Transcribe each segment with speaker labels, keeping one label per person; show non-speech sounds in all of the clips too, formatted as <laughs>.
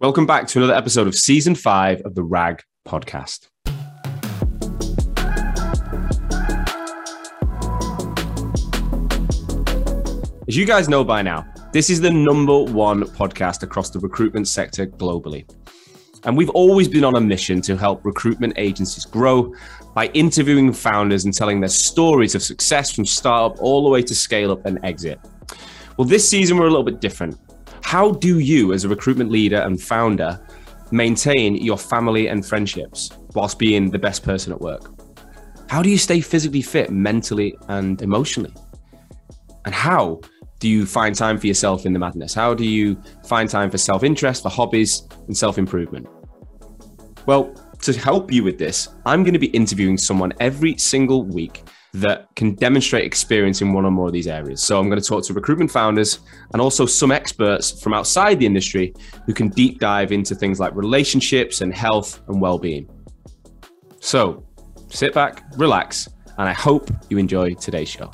Speaker 1: Welcome back to another episode of season five of the RAG podcast. As you guys know by now, this is the number one podcast across the recruitment sector globally. And we've always been on a mission to help recruitment agencies grow by interviewing founders and telling their stories of success from startup all the way to scale up and exit. Well, this season we're a little bit different. How do you, as a recruitment leader and founder, maintain your family and friendships whilst being the best person at work? How do you stay physically fit mentally and emotionally? And how do you find time for yourself in the madness? How do you find time for self interest, for hobbies, and self improvement? Well, to help you with this, I'm going to be interviewing someone every single week that can demonstrate experience in one or more of these areas. So I'm going to talk to recruitment founders and also some experts from outside the industry who can deep dive into things like relationships and health and well-being. So sit back, relax, and I hope you enjoy today's show.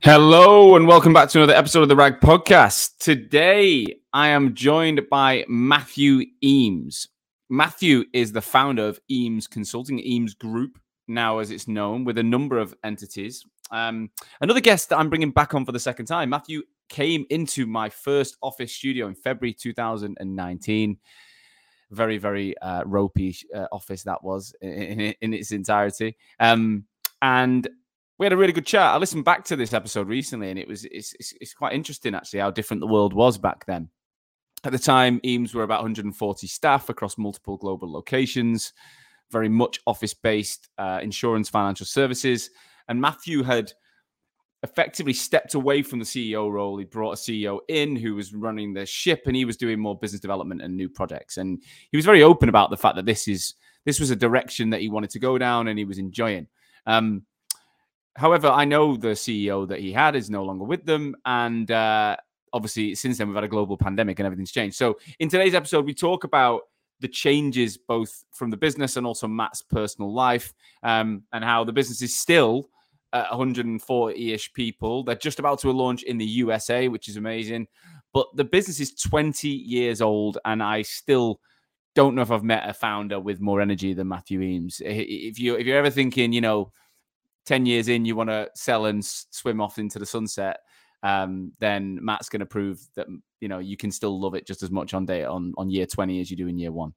Speaker 1: Hello and welcome back to another episode of the RAG podcast. Today I am joined by Matthew Eames. Matthew is the founder of Eames Consulting, Eames Group, now as it's known, with a number of entities. Um, another guest that I'm bringing back on for the second time, Matthew came into my first office studio in February 2019. Very, very uh, ropey uh, office that was in, in, in its entirety. Um, and we had a really good chat. I listened back to this episode recently, and it was it's, it's, it's quite interesting actually how different the world was back then. At the time, Eames were about 140 staff across multiple global locations, very much office based uh, insurance financial services. And Matthew had effectively stepped away from the CEO role. He brought a CEO in who was running the ship and he was doing more business development and new projects. And he was very open about the fact that this is this was a direction that he wanted to go down and he was enjoying. Um, however, I know the CEO that he had is no longer with them, and uh, obviously since then we've had a global pandemic and everything's changed. So in today's episode, we talk about the changes both from the business and also Matt's personal life, um, and how the business is still 140-ish people. They're just about to launch in the USA, which is amazing. But the business is 20 years old, and I still don't know if I've met a founder with more energy than Matthew Eames. If you if you're ever thinking, you know, 10 years in, you want to sell and swim off into the sunset, um, then Matt's going to prove that you know you can still love it just as much on day on on year 20 as you do in year one.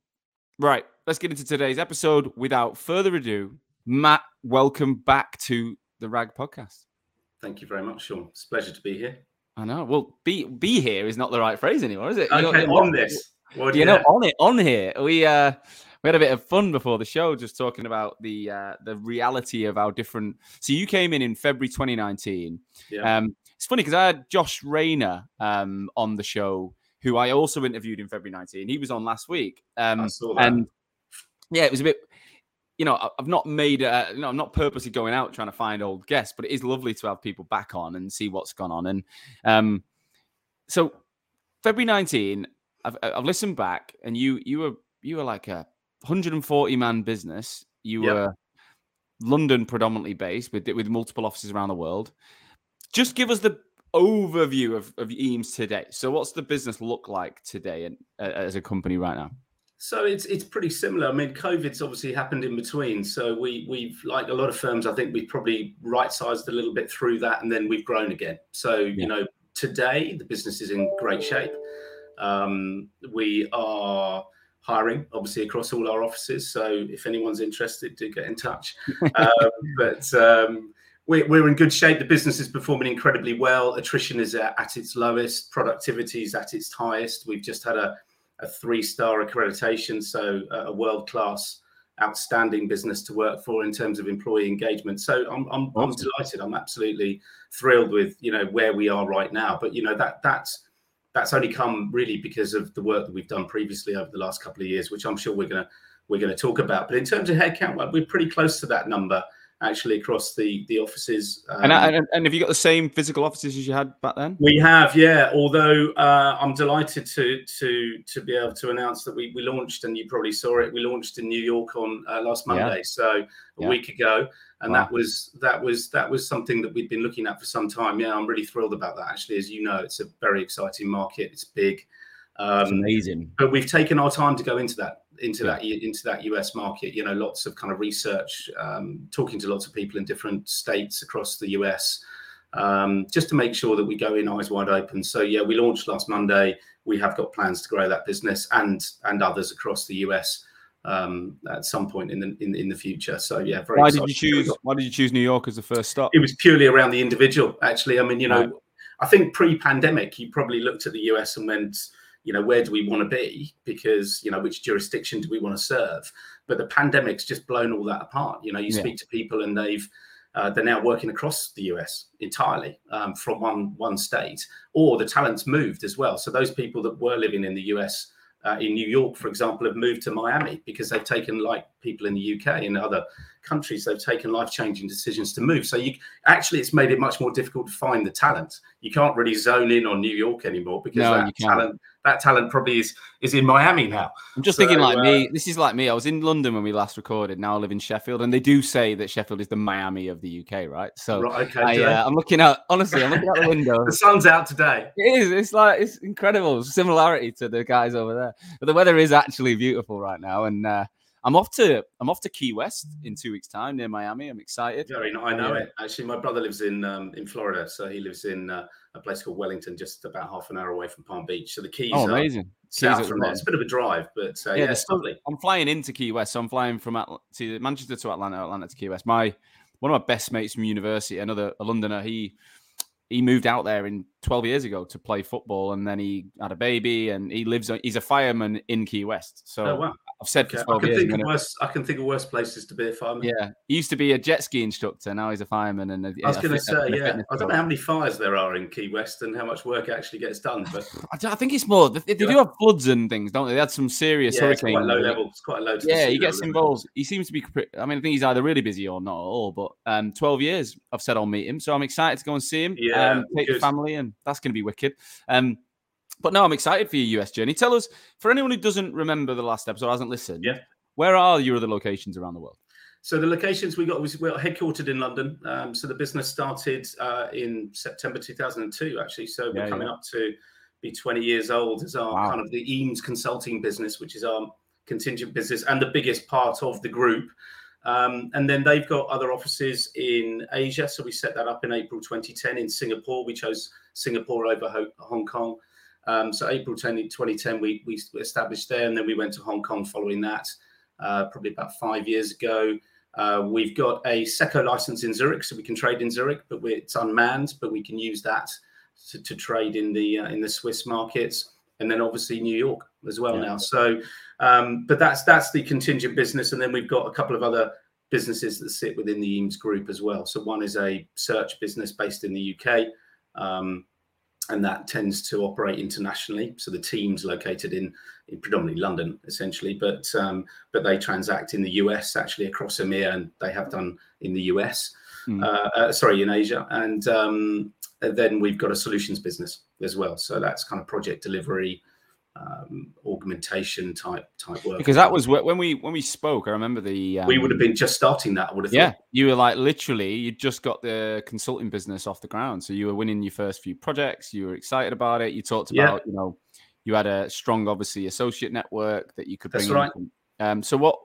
Speaker 1: Right, let's get into today's episode. Without further ado, Matt, welcome back to the Rag Podcast.
Speaker 2: Thank you very much, Sean. It's a pleasure to be here.
Speaker 1: I know. Well, be be here is not the right phrase anymore, is it?
Speaker 2: Okay,
Speaker 1: you
Speaker 2: on this.
Speaker 1: What you know, on it, on here. We uh we had a bit of fun before the show, just talking about the uh, the reality of our different. So you came in in February 2019. Yeah. Um, it's funny because I had Josh Rayner um, on the show, who I also interviewed in February 19. He was on last week. Um, and yeah, it was a bit. You know, I've not made, uh, you know, I'm not purposely going out trying to find old guests, but it is lovely to have people back on and see what's gone on. And um, so, February 19, I've, I've listened back, and you you were you were like a 140 man business. You yep. were London predominantly based with with multiple offices around the world. Just give us the overview of, of Eames today. So, what's the business look like today and, uh, as a company right now?
Speaker 2: So it's it's pretty similar. I mean, COVID's obviously happened in between. So we we've like a lot of firms, I think we've probably right sized a little bit through that, and then we've grown again. So yeah. you know, today the business is in great shape. Um, we are hiring, obviously across all our offices. So if anyone's interested, do get in touch. <laughs> um, but um, we're, we're in good shape. The business is performing incredibly well. Attrition is at, its lowest. Productivity is at its highest. We've just had a, a three-star accreditation, so uh, a world-class, outstanding business to work for in terms of employee engagement. So I'm, I'm. I'm delighted. I'm absolutely thrilled with you know where we are right now. But you know that that's that's only come really because of the work that we've done previously over the last couple of years, which I'm sure we're gonna we're gonna talk about. But in terms of headcount, we're pretty close to that number. Actually across the the offices.
Speaker 1: Um, and, and, and have you got the same physical offices as you had back then?
Speaker 2: We have, yeah. Although uh, I'm delighted to to to be able to announce that we we launched, and you probably saw it. We launched in New York on uh, last Monday, yeah. so a yeah. week ago, and wow. that was that was that was something that we'd been looking at for some time. Yeah, I'm really thrilled about that. Actually, as you know, it's a very exciting market. It's big.
Speaker 1: Um, amazing.
Speaker 2: But we've taken our time to go into that into yeah. that into that US market. You know, lots of kind of research, um, talking to lots of people in different states across the US, um, just to make sure that we go in eyes wide open. So yeah, we launched last Monday. We have got plans to grow that business and and others across the US um, at some point in the in, in the future. So yeah,
Speaker 1: very. Why did you choose? Why did you choose New York as the first stop?
Speaker 2: It was purely around the individual. Actually, I mean, you know, right. I think pre-pandemic, you probably looked at the US and went you know where do we want to be because you know which jurisdiction do we want to serve but the pandemic's just blown all that apart you know you yeah. speak to people and they've uh, they're now working across the US entirely um, from one one state, or the talent's moved as well. So those people that were living in the US uh, in New York, for example, have moved to Miami because they've taken, like people in the UK and other countries, they've taken life changing decisions to move. So you actually, it's made it much more difficult to find the talent. You can't really zone in on New York anymore because no, that talent, that talent probably is is in Miami now.
Speaker 1: I'm just so, thinking like uh, me. This is like me. I was in London when we last recorded. Now I live in Sheffield, and they do say that Sheffield is the Miami of the UK, right? So right, okay, I, am uh, looking out. Honestly, I'm looking out the <laughs> window.
Speaker 2: the sun's out today.
Speaker 1: It is. It's like it's incredible similarity to the guys over there. But the weather is actually beautiful right now, and. Uh, I'm off to I'm off to Key West in two weeks' time near Miami. I'm excited.
Speaker 2: Very nice. I know yeah. it. Actually, my brother lives in um, in Florida, so he lives in uh, a place called Wellington, just about half an hour away from Palm Beach. So the Keys.
Speaker 1: Oh, amazing!
Speaker 2: South from there. It's a bit of a drive, but uh, yeah, yeah it's lovely.
Speaker 1: I'm flying into Key West, so I'm flying from Atl- to Manchester to Atlanta, Atlanta to Key West. My one of my best mates from university, another a Londoner, he he moved out there in 12 years ago to play football and then he had a baby and he lives he's a fireman in Key West. So oh, wow. I've said okay. for 12 I
Speaker 2: can
Speaker 1: years.
Speaker 2: Think of worse, I can think of worse places to be a fireman.
Speaker 1: Yeah. He used to be a jet ski instructor. Now he's a fireman. And a,
Speaker 2: I was going to say, yeah. I don't know how many fires there are in Key West and how much work actually gets done. But <sighs>
Speaker 1: I, think it's more, they, they do have floods and things, don't they? They had some serious yeah, hurricanes.
Speaker 2: quite low level. It's quite low.
Speaker 1: Yeah, he gets involved. He seems to be, I mean, I think he's either really busy or not at all. But um, 12 years I've said I'll meet him. So I'm excited to go and see him. Yeah. Um, take good. the family and that's going to be wicked. Um, but no, I'm excited for your US journey. Tell us, for anyone who doesn't remember the last episode, hasn't listened,
Speaker 2: yeah.
Speaker 1: where are your other locations around the world?
Speaker 2: So the locations we got was we're headquartered in London. Um, so the business started uh, in September 2002, actually. So we're yeah, coming yeah. up to be 20 years old as our wow. kind of the Eames consulting business, which is our contingent business and the biggest part of the group. Um, and then they've got other offices in Asia. So we set that up in April 2010 in Singapore. We chose Singapore over Hong Kong. Um, so April 10, 2010, we, we established there, and then we went to Hong Kong following that, uh, probably about five years ago. Uh, we've got a SECO license in Zurich, so we can trade in Zurich, but it's unmanned, but we can use that to, to trade in the uh, in the Swiss markets, and then obviously New York as well yeah. now. So, um, but that's that's the contingent business, and then we've got a couple of other businesses that sit within the Eames group as well. So one is a search business based in the UK. Um, and that tends to operate internationally. So the team's located in, in predominantly London, essentially, but um, but they transact in the US, actually across EMEA, and they have done in the US. Mm. Uh, uh, sorry, in Asia, and um, then we've got a solutions business as well. So that's kind of project delivery, um, augmentation type type work.
Speaker 1: Because that was when we when we spoke. I remember the
Speaker 2: um, we would have been just starting that. I would have.
Speaker 1: Yeah, thought. you were like literally you just got the consulting business off the ground, so you were winning your first few projects. You were excited about it. You talked about yeah. you know you had a strong obviously associate network that you could bring.
Speaker 2: That's right.
Speaker 1: In. Um, so what.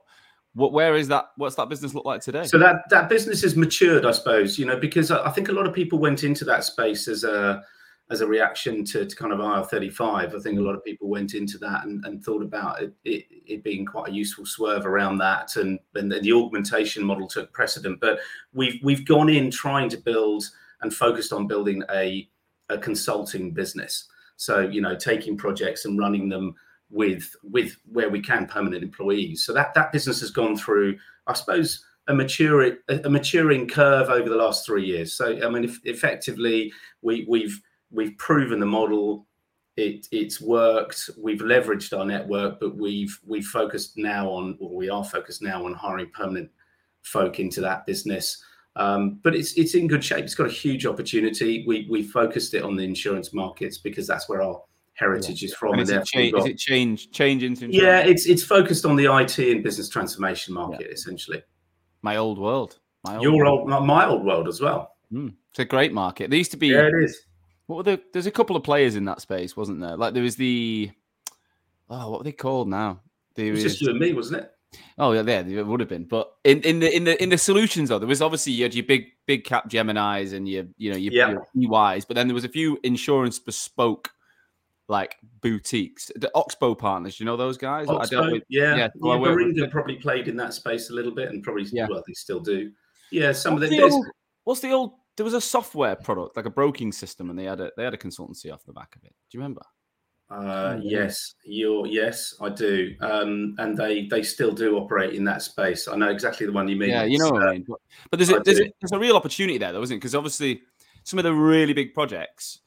Speaker 1: What, where is that? What's that business look like today?
Speaker 2: So that that business has matured, I suppose. You know, because I think a lot of people went into that space as a as a reaction to, to kind of IR35. I think a lot of people went into that and, and thought about it, it, it, being quite a useful swerve around that, and, and the augmentation model took precedent. But we've we've gone in trying to build and focused on building a, a consulting business. So you know, taking projects and running them with with where we can permanent employees. So that that business has gone through, I suppose, a maturing a maturing curve over the last three years. So I mean, if, effectively, we we've we've proven the model. It, it's worked. We've leveraged our network, but we've we've focused now on, or we are focused now on hiring permanent folk into that business. Um, but it's it's in good shape. It's got a huge opportunity. We we focused it on the insurance markets because that's where our heritage yeah. is from.
Speaker 1: And is, it cha- got, is it change change into
Speaker 2: insurance? Yeah, it's it's focused on the IT and business transformation market yeah. essentially.
Speaker 1: My old world.
Speaker 2: My old Your world. old my old world as well.
Speaker 1: Mm, it's a great market. There used to be.
Speaker 2: Yeah, it is.
Speaker 1: What were the? There's a couple of players in that space, wasn't there? Like there was the. Oh, what were they called now?
Speaker 2: There it was, was just you and me, wasn't it?
Speaker 1: Oh yeah, there it would have been. But in, in the in the in the solutions though, there was obviously you had your big big Capgemini's and your you know your, yeah. your EYs, but then there was a few insurance bespoke like boutiques. The Oxbow partners, you know those guys?
Speaker 2: Oxbow, with, yeah, yeah. So Baringa probably played in that space a little bit, and probably yeah. well they still do. Yeah, some what's of the,
Speaker 1: the old, what's the old? There was a software product like a broking system, and they had a they had a consultancy off the back of it. Do you remember?
Speaker 2: Uh, yes, you're yes, I do, um, and they they still do operate in that space. I know exactly the one you mean.
Speaker 1: Yeah, you know what I mean. But, but there's a, there's, a, there's a real opportunity there, though, isn't it? Because obviously, some of the really big projects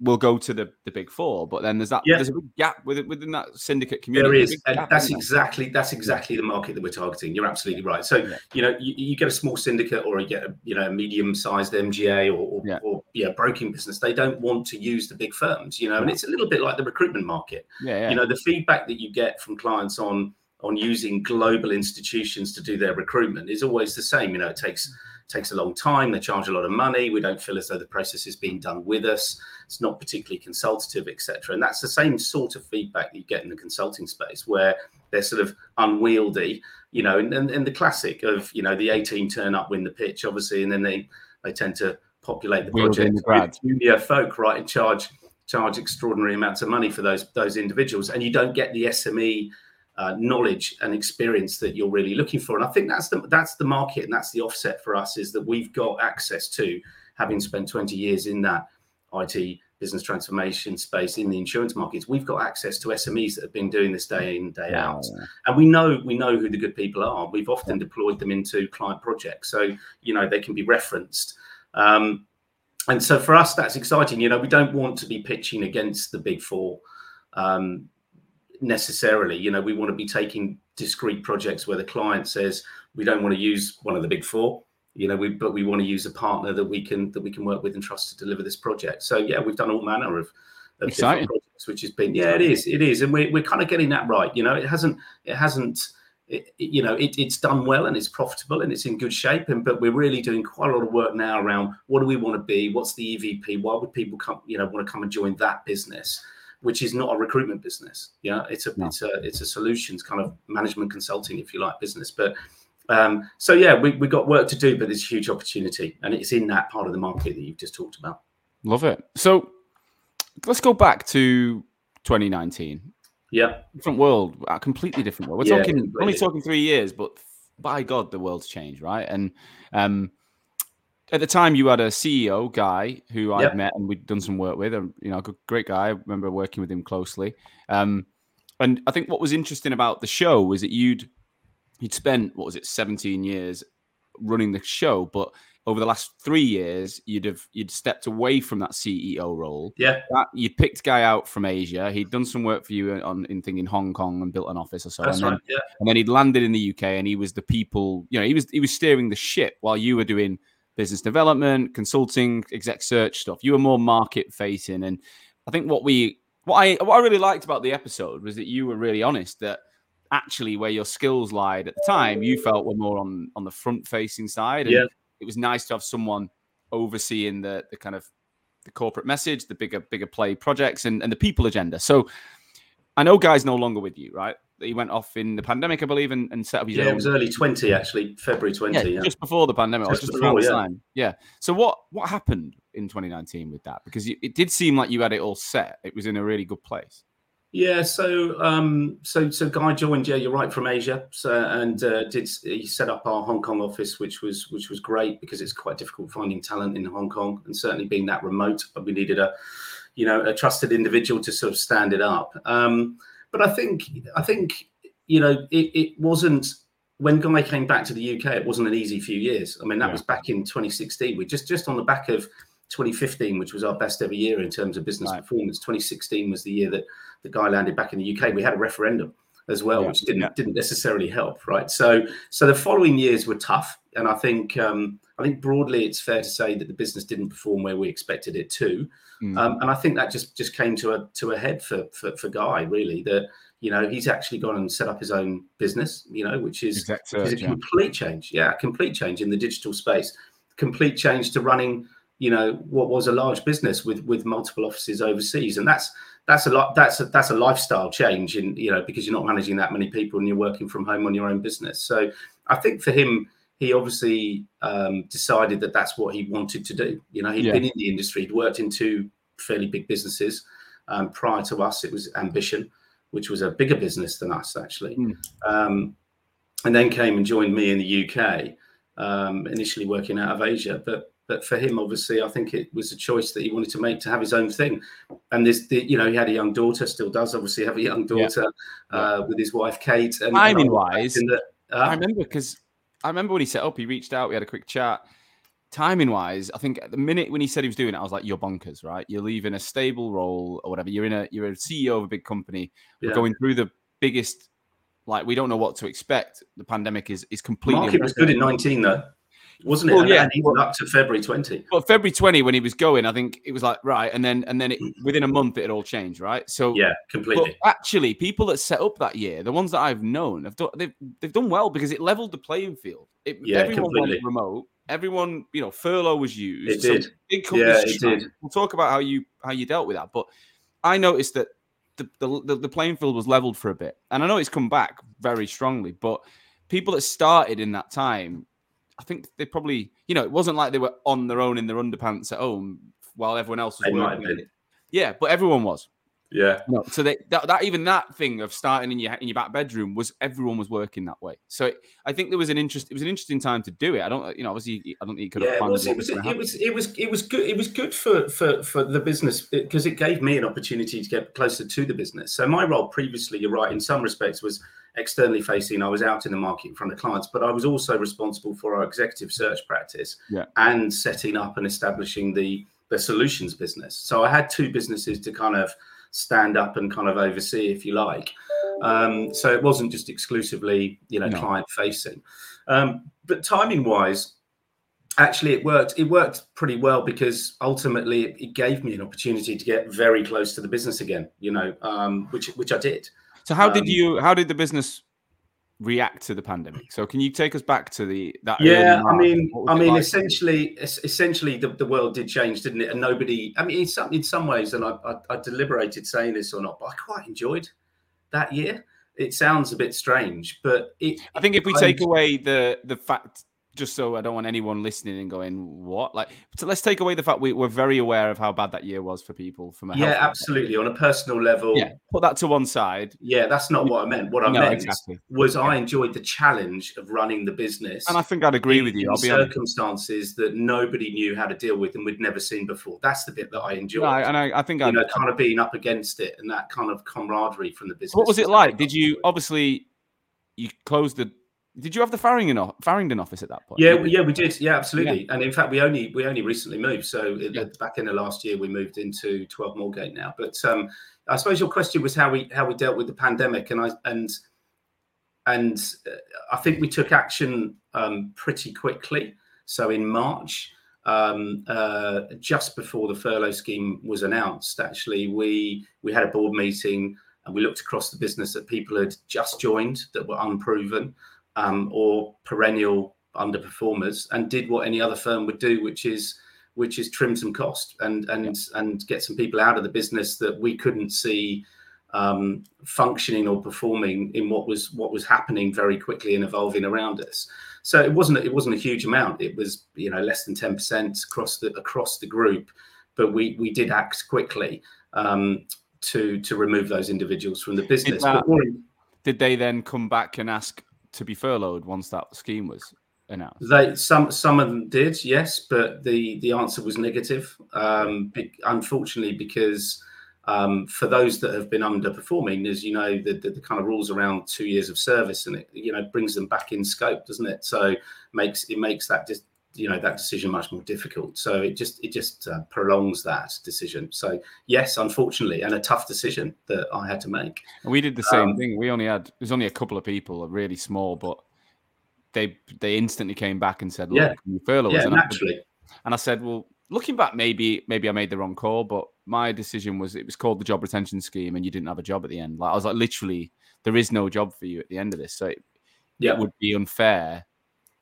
Speaker 1: will go to the, the big four. But then there's that yeah. there's a big gap within, within that syndicate community.
Speaker 2: There is, and that's exactly that's exactly the market that we're targeting. You're absolutely right. So yeah. you know you, you, get a small syndicate or you get a you know a medium sized MGA or, or, yeah. or yeah broking business. They don't want to use the big firms. You know, and it's a little bit like the recruitment market.
Speaker 1: Yeah,
Speaker 2: You know, the feedback that you get from clients on on using global institutions to do their recruitment is always the same. You know, it takes mm. Takes a long time. They charge a lot of money. We don't feel as though the process is being done with us. It's not particularly consultative, etc. And that's the same sort of feedback you get in the consulting space, where they're sort of unwieldy, you know, and, and, and the classic of you know the 18 turn up, win the pitch, obviously, and then they they tend to populate the project with junior folk, right, and charge charge extraordinary amounts of money for those those individuals, and you don't get the SME uh, knowledge and experience that you're really looking for. And I think that's the that's the market and that's the offset for us is that we've got access to having spent 20 years in that IT business transformation space in the insurance markets. We've got access to SMEs that have been doing this day in day out, and we know we know who the good people are. We've often deployed them into client projects, so you know they can be referenced. Um, and so for us, that's exciting. You know, we don't want to be pitching against the big four. Um, necessarily. You know, we want to be taking discrete projects where the client says we don't want to use one of the big four. You know, we but we want to use a partner that we can that we can work with and trust to deliver this project. So yeah, we've done all manner of, of different projects, which has been yeah, it is, it is, and we're we're kind of getting that right. You know, it hasn't it hasn't. It, you know, it, it's done well and it's profitable and it's in good shape. And but we're really doing quite a lot of work now around what do we want to be? What's the EVP? Why would people come? You know, want to come and join that business? Which is not a recruitment business. Yeah, it's a no. it's a it's a solutions kind of management consulting, if you like, business. But um, so yeah, we we got work to do, but there's a huge opportunity, and it's in that part of the market that you've just talked about.
Speaker 1: Love it. So let's go back to 2019.
Speaker 2: Yeah,
Speaker 1: different world, a completely different world. We're yeah, talking completely. only talking three years, but by God, the world's changed, right? And um, at the time you had a CEO guy who I'd met and we'd done some work with, and you know, a great guy. I remember working with him closely. Um, and I think what was interesting about the show was that you'd you'd spent what was it, 17 years running the show, but over the last three years, you'd have you'd stepped away from that CEO role.
Speaker 2: Yeah,
Speaker 1: that, you picked a guy out from Asia. He'd done some work for you on in thing in Hong Kong and built an office or so.
Speaker 2: That's
Speaker 1: and then,
Speaker 2: right. Yeah,
Speaker 1: and then he'd landed in the UK, and he was the people. You know, he was he was steering the ship while you were doing business development, consulting, exec search stuff. You were more market facing, and I think what we what I what I really liked about the episode was that you were really honest that actually where your skills lied at the time, you felt were more on on the front facing side. And
Speaker 2: yeah.
Speaker 1: it was nice to have someone overseeing the the kind of the corporate message, the bigger bigger play projects, and and the people agenda. So I know Guy's no longer with you, right? He went off in the pandemic, I believe, and, and set up his own.
Speaker 2: yeah,
Speaker 1: own.
Speaker 2: it was early twenty actually, February twenty.
Speaker 1: Yeah, yeah. just before the pandemic, just, just before, around yeah. time. Yeah. So what what happened in 2019 with that? Because it did seem like you had it all set. It was in a really good place.
Speaker 2: Yeah, so um, so so Guy joined. Yeah, you're right from Asia. So and uh, did he set up our Hong Kong office, which was which was great because it's quite difficult finding talent in Hong Kong, and certainly being that remote, we needed a you know a trusted individual to sort of stand it up. Um, but I think I think you know it, it wasn't when Guy came back to the UK. It wasn't an easy few years. I mean, that yeah. was back in 2016. We just just on the back of 2015, which was our best ever year in terms of business right. performance. 2016 was the year that the guy landed back in the UK. We had a referendum as well, yeah. which didn't yeah. didn't necessarily help, right? So so the following years were tough, and I think um, I think broadly it's fair to say that the business didn't perform where we expected it to, mm. um, and I think that just just came to a to a head for, for for Guy really that you know he's actually gone and set up his own business, you know, which is,
Speaker 1: search,
Speaker 2: is a complete yeah. change, yeah, a complete change in the digital space, complete change to running you know what was a large business with with multiple offices overseas. And that's that's a lot that's a, that's a lifestyle change in you know because you're not managing that many people and you're working from home on your own business. So i think for him he obviously um, decided that that's what he wanted to do you know he had yeah. been in the industry he'd worked in two fairly big businesses um, prior to us it was ambition which was a bigger business than us actually mm. um, and then came and joined me in the uk um, initially working out of asia but but for him, obviously, I think it was a choice that he wanted to make to have his own thing. And this, the, you know, he had a young daughter, still does obviously have a young daughter yeah. uh, with his wife Kate.
Speaker 1: And timing wise, that, uh, I remember because I remember when he set up, he reached out, we had a quick chat. Timing wise, I think at the minute when he said he was doing it, I was like, "You're bonkers, right? You're leaving a stable role or whatever. You're in a you're a CEO of a big company. We're yeah. going through the biggest like we don't know what to expect. The pandemic is is completely.
Speaker 2: Market was good in 19 though wasn't it? Well, and, yeah, even up to February 20.
Speaker 1: But February 20, when he was going, I think it was like right, and then and then it, within a month it all changed, right? So
Speaker 2: yeah, completely.
Speaker 1: actually, people that set up that year, the ones that I've known, have done they've, they've done well because it leveled the playing field. It, yeah, everyone completely. remote. Everyone, you know, furlough was used.
Speaker 2: It did. Big yeah, it did.
Speaker 1: We'll talk about how you how you dealt with that, but I noticed that the, the, the playing field was leveled for a bit, and I know it's come back very strongly, but people that started in that time I think they probably, you know, it wasn't like they were on their own in their underpants at home while everyone else was they working. Yeah, but everyone was.
Speaker 2: Yeah.
Speaker 1: No, so they, that, that even that thing of starting in your in your back bedroom was everyone was working that way. So it, I think there was an interest. It was an interesting time to do it. I don't, you know, obviously, I don't think you could
Speaker 2: yeah,
Speaker 1: have
Speaker 2: planned. It was, it, was, it was it was it was good. It was good for for for the business because it gave me an opportunity to get closer to the business. So my role previously, you're right, in some respects was externally facing. I was out in the market in front of clients, but I was also responsible for our executive search practice
Speaker 1: yeah.
Speaker 2: and setting up and establishing the the solutions business. So I had two businesses to kind of stand up and kind of oversee, if you like. Um, so it wasn't just exclusively, you know, no. client facing. Um, but timing wise, actually it worked it worked pretty well because ultimately it, it, gave me an opportunity to get very close to the business again you know um, which which i did
Speaker 1: so how um, did you? How did the business react to the pandemic? So can you take us back to the that?
Speaker 2: Yeah, I mean, I mean, like? essentially, essentially, the, the world did change, didn't it? And nobody. I mean, in some in some ways, and I, I, I deliberated saying this or not, but I quite enjoyed that year. It sounds a bit strange, but it,
Speaker 1: I think if we take away the the fact just so I don't want anyone listening and going, "What?" Like, so let's take away the fact we, we're very aware of how bad that year was for people. From a
Speaker 2: yeah, absolutely on a personal level.
Speaker 1: Yeah, put that to one side.
Speaker 2: Yeah, that's not what I meant. What I no, meant exactly. was yeah. I enjoyed the challenge of running the business,
Speaker 1: and I think I'd agree with you.
Speaker 2: I'll be circumstances honest. that nobody knew how to deal with and we'd never seen before. That's the bit that I enjoyed. No,
Speaker 1: and I, I think
Speaker 2: you
Speaker 1: I
Speaker 2: know, kind of being up against it and that kind of camaraderie from the business.
Speaker 1: What was it like? Did you obviously you closed the did you have the Farringdon, Farringdon office at that point?
Speaker 2: Yeah, yeah, we did. Yeah, absolutely. Yeah. And in fact, we only we only recently moved. So yeah. back in the last year, we moved into 12 Moorgate now. But um, I suppose your question was how we how we dealt with the pandemic, and I and and uh, I think we took action um, pretty quickly. So in March, um, uh, just before the furlough scheme was announced, actually, we we had a board meeting and we looked across the business that people had just joined that were unproven um, or perennial underperformers and did what any other firm would do, which is which is trim some cost and and yeah. and get some people out of the business that we couldn't see um, functioning or performing in what was what was happening very quickly and evolving around us. So it wasn't it wasn't a huge amount. It was you know less than ten percent across the across the group, but we we did act quickly um, to to remove those individuals from the business. Did, that,
Speaker 1: did they then come back and ask to be furloughed once that scheme was announced?
Speaker 2: They some some of them did, yes, but the the answer was negative. Um, be, unfortunately, because um, for those that have been underperforming, as you know, the, the, the, kind of rules around two years of service, and it you know brings them back in scope, doesn't it? So makes it makes that just you know that decision much more difficult so it just it just uh, prolongs that decision so yes unfortunately and a tough decision that i had to make
Speaker 1: we did the same um, thing we only had there's only a couple of people really small but they they instantly came back and said, "Look,
Speaker 2: Yeah.
Speaker 1: furlough us?"
Speaker 2: Yeah,
Speaker 1: And I-
Speaker 2: naturally.
Speaker 1: And I said, well, looking back, maybe maybe I made the wrong call, but my decision was it was called the job retention scheme, and you didn't have a job at the end. Like I was like, literally, there is no job for you at the end of this, so it,
Speaker 2: Yeah.
Speaker 1: it would be unfair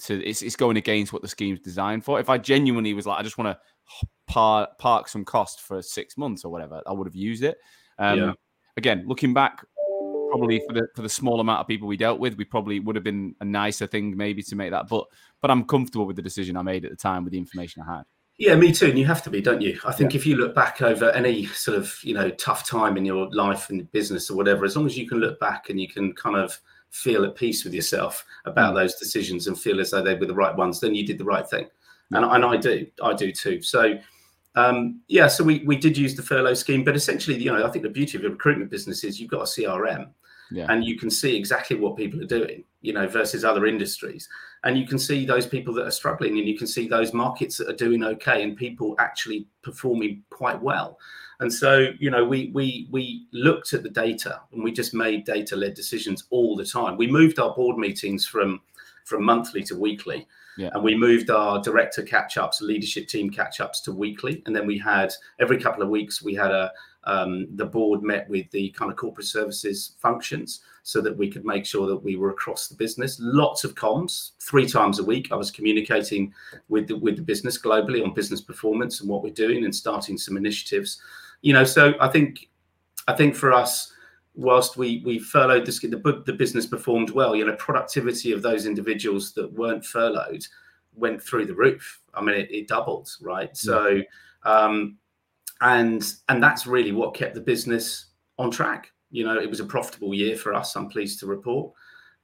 Speaker 1: to. It's, it's going against what the scheme's designed for. If I genuinely was like, I just want to par, park some cost for six months or whatever, I would have used it. Um,
Speaker 2: Yeah.
Speaker 1: Again, looking back, probably for the for the small amount of people we dealt with, we probably would have been a nicer thing maybe to make that. But but I'm comfortable with the decision I made at the time with the information I had.
Speaker 2: Yeah, me too. And you have to be, don't you? I think if you look back over any sort of, you know, tough time in your life and business or whatever, as long as you can look back and you can kind of feel at peace with yourself about
Speaker 1: Mm.
Speaker 2: those decisions and feel as though they were the right ones, then you did the right thing. And, and I do, I do too. So, um, yeah, so we, we did use the furlough scheme, but essentially, you know, I think the beauty of a recruitment business is you've got a CRM
Speaker 1: Yeah.
Speaker 2: and you can see exactly what people are doing, you know, versus other industries. And you can see those people that are struggling and you can see those markets that are doing okay and people actually performing quite well. And so, you know, we we we looked at the data and we just made data-led decisions all the time. We moved our board meetings from from monthly to weekly.
Speaker 1: Yeah.
Speaker 2: And we moved our director catch-ups, leadership team catch-ups to weekly. And then we had every couple of weeks we had a um, the board met with the kind of corporate services functions so that we could make sure that we were across the business. Lots of comms, three times a week. I was communicating with the, with the business globally on business performance and what we're doing and starting some initiatives. You know, so I think I think for us, whilst we we furloughed this, the, the business performed well. You know, productivity of those individuals that weren't furloughed went through the roof. I mean, it, it doubled, right? So, um, and and that's really what kept the business on track. You know, it was a profitable year for us. I'm pleased to report.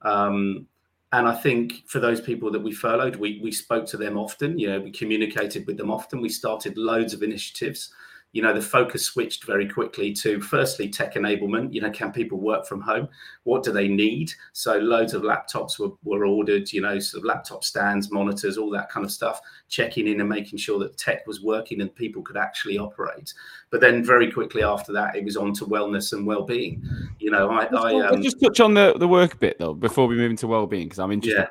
Speaker 2: Um, and I think for those people that we furloughed, we we spoke to them often. You know, we communicated with them often. We started loads of initiatives you know the focus switched very quickly to firstly tech enablement. You know can people work from home? What do they need? So loads of laptops were, were ordered you know sort of laptop stands monitors all that kind of stuff checking in and making sure that tech was working and people could actually operate. But then very quickly after that it was on to wellness and well-being. You know i, I um,
Speaker 1: just touch on the, the work bit though before we move into well-being because I'm interested.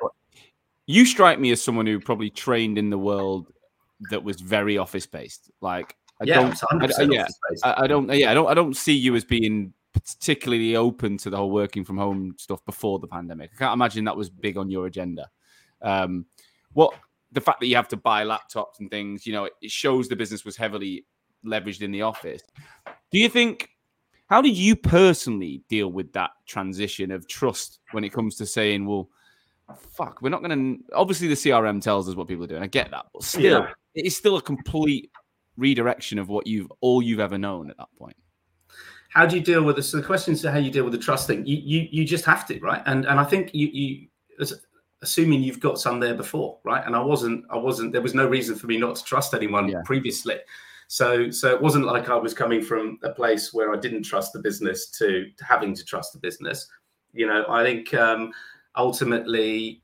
Speaker 1: You strike me as someone who probably trained in the world that was very office based. Like I
Speaker 2: yeah,
Speaker 1: don't, I- yeah. I, I don't, yeah, I don't, I don't see you as being particularly open to the whole working from home stuff before the pandemic. I can't imagine that was big on your agenda. Um, what the fact that you have to buy laptops and things, you know, it, it shows the business was heavily leveraged in the office. Do you think? How did you personally deal with that transition of trust when it comes to saying, well, fuck, we're not going to. Obviously, the CRM tells us what people are doing. I get that, but still,
Speaker 2: Yeah.
Speaker 1: it is still a complete redirection of what you've all you've ever known at that point.
Speaker 2: how do you deal with this? So the question is how you deal with the trust thing. You you you just have to, right? And and I think you you as- assuming you've got some there before, right? And I wasn't I wasn't there was no reason for me not to trust anyone
Speaker 1: Yeah.
Speaker 2: previously. So so it wasn't like I was coming from a place where I didn't trust the business to, to having to trust the business. You know, I think um ultimately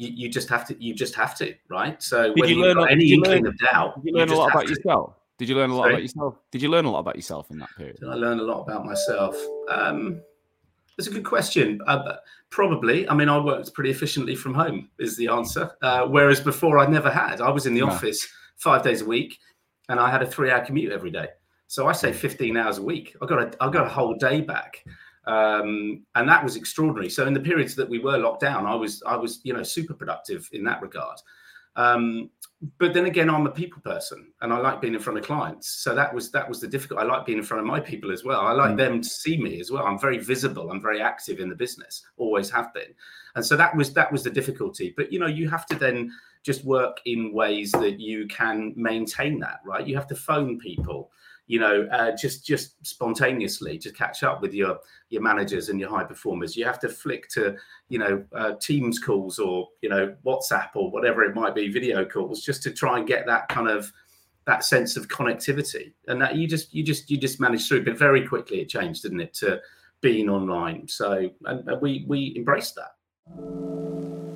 Speaker 2: you, you just have to you just have to, right? So
Speaker 1: Did
Speaker 2: when
Speaker 1: you learn a-
Speaker 2: any inkling
Speaker 1: learn-
Speaker 2: of doubt,
Speaker 1: Did you learn a lot about
Speaker 2: to.
Speaker 1: yourself? Did you learn a lot
Speaker 2: Sorry?
Speaker 1: about yourself? Did you learn a lot about yourself in that period?
Speaker 2: Did I learn a lot about myself? Um, that's a good question. Uh, probably. I mean, I worked pretty efficiently from home, is the answer. Uh, whereas before, I never had. I was in the
Speaker 1: No.
Speaker 2: office five days a week, and I had a three-hour commute every day. So I say 15 hours a week. I got a, I got a whole day back, um, and that was extraordinary. So in the periods that we were locked down, I was, I was, you know, super productive in that regard. Um, but then again, I'm a people person, and I like being in front of clients. So that was that was the difficult. I like being in front of my people as well. I like
Speaker 1: Mm.
Speaker 2: them to see me as well. I'm very visible. I'm very active in the business. Always have been. And so that was that was the difficulty. But you know, you have to then just work in ways that you can maintain that. Right? You have to phone people. You know, uh, just just spontaneously to catch up with your your managers and your high performers. You have to flick to you know uh, Teams calls or you know WhatsApp or whatever it might be, video calls, just to try and get that kind of that sense of connectivity. And that you just you just you just managed through. But very quickly it changed, didn't it, to being online. So and, and we we embraced that.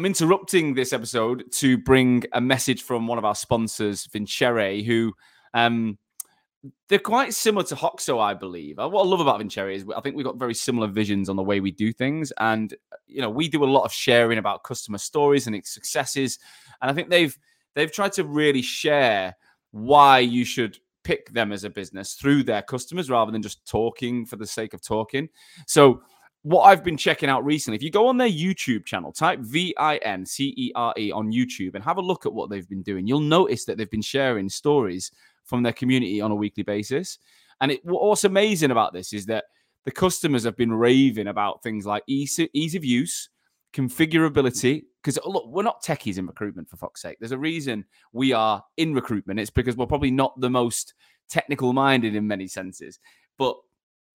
Speaker 1: I'm interrupting this episode to bring a message from one of our sponsors, Vincere, who um, they're quite similar to Hoxo, I believe. Uh, what I love about Vincere is I think we've got very similar visions on the way we do things, and uh, you know we do a lot of sharing about customer stories and its successes, and I think they've they've tried to really share why you should pick them as a business through their customers rather than just talking for the sake of talking. So what I've been checking out recently, if you go on their YouTube channel, type V I N C E R E on YouTube and have a look at what they've been doing, you'll notice that they've been sharing stories from their community on a weekly basis. And it, what's amazing about this is that the customers have been raving about things like ease, ease of use, configurability. Because look, we're not techies in recruitment for fuck's sake. There's a reason we are in recruitment. It's because we're probably not the most technical minded in many senses. But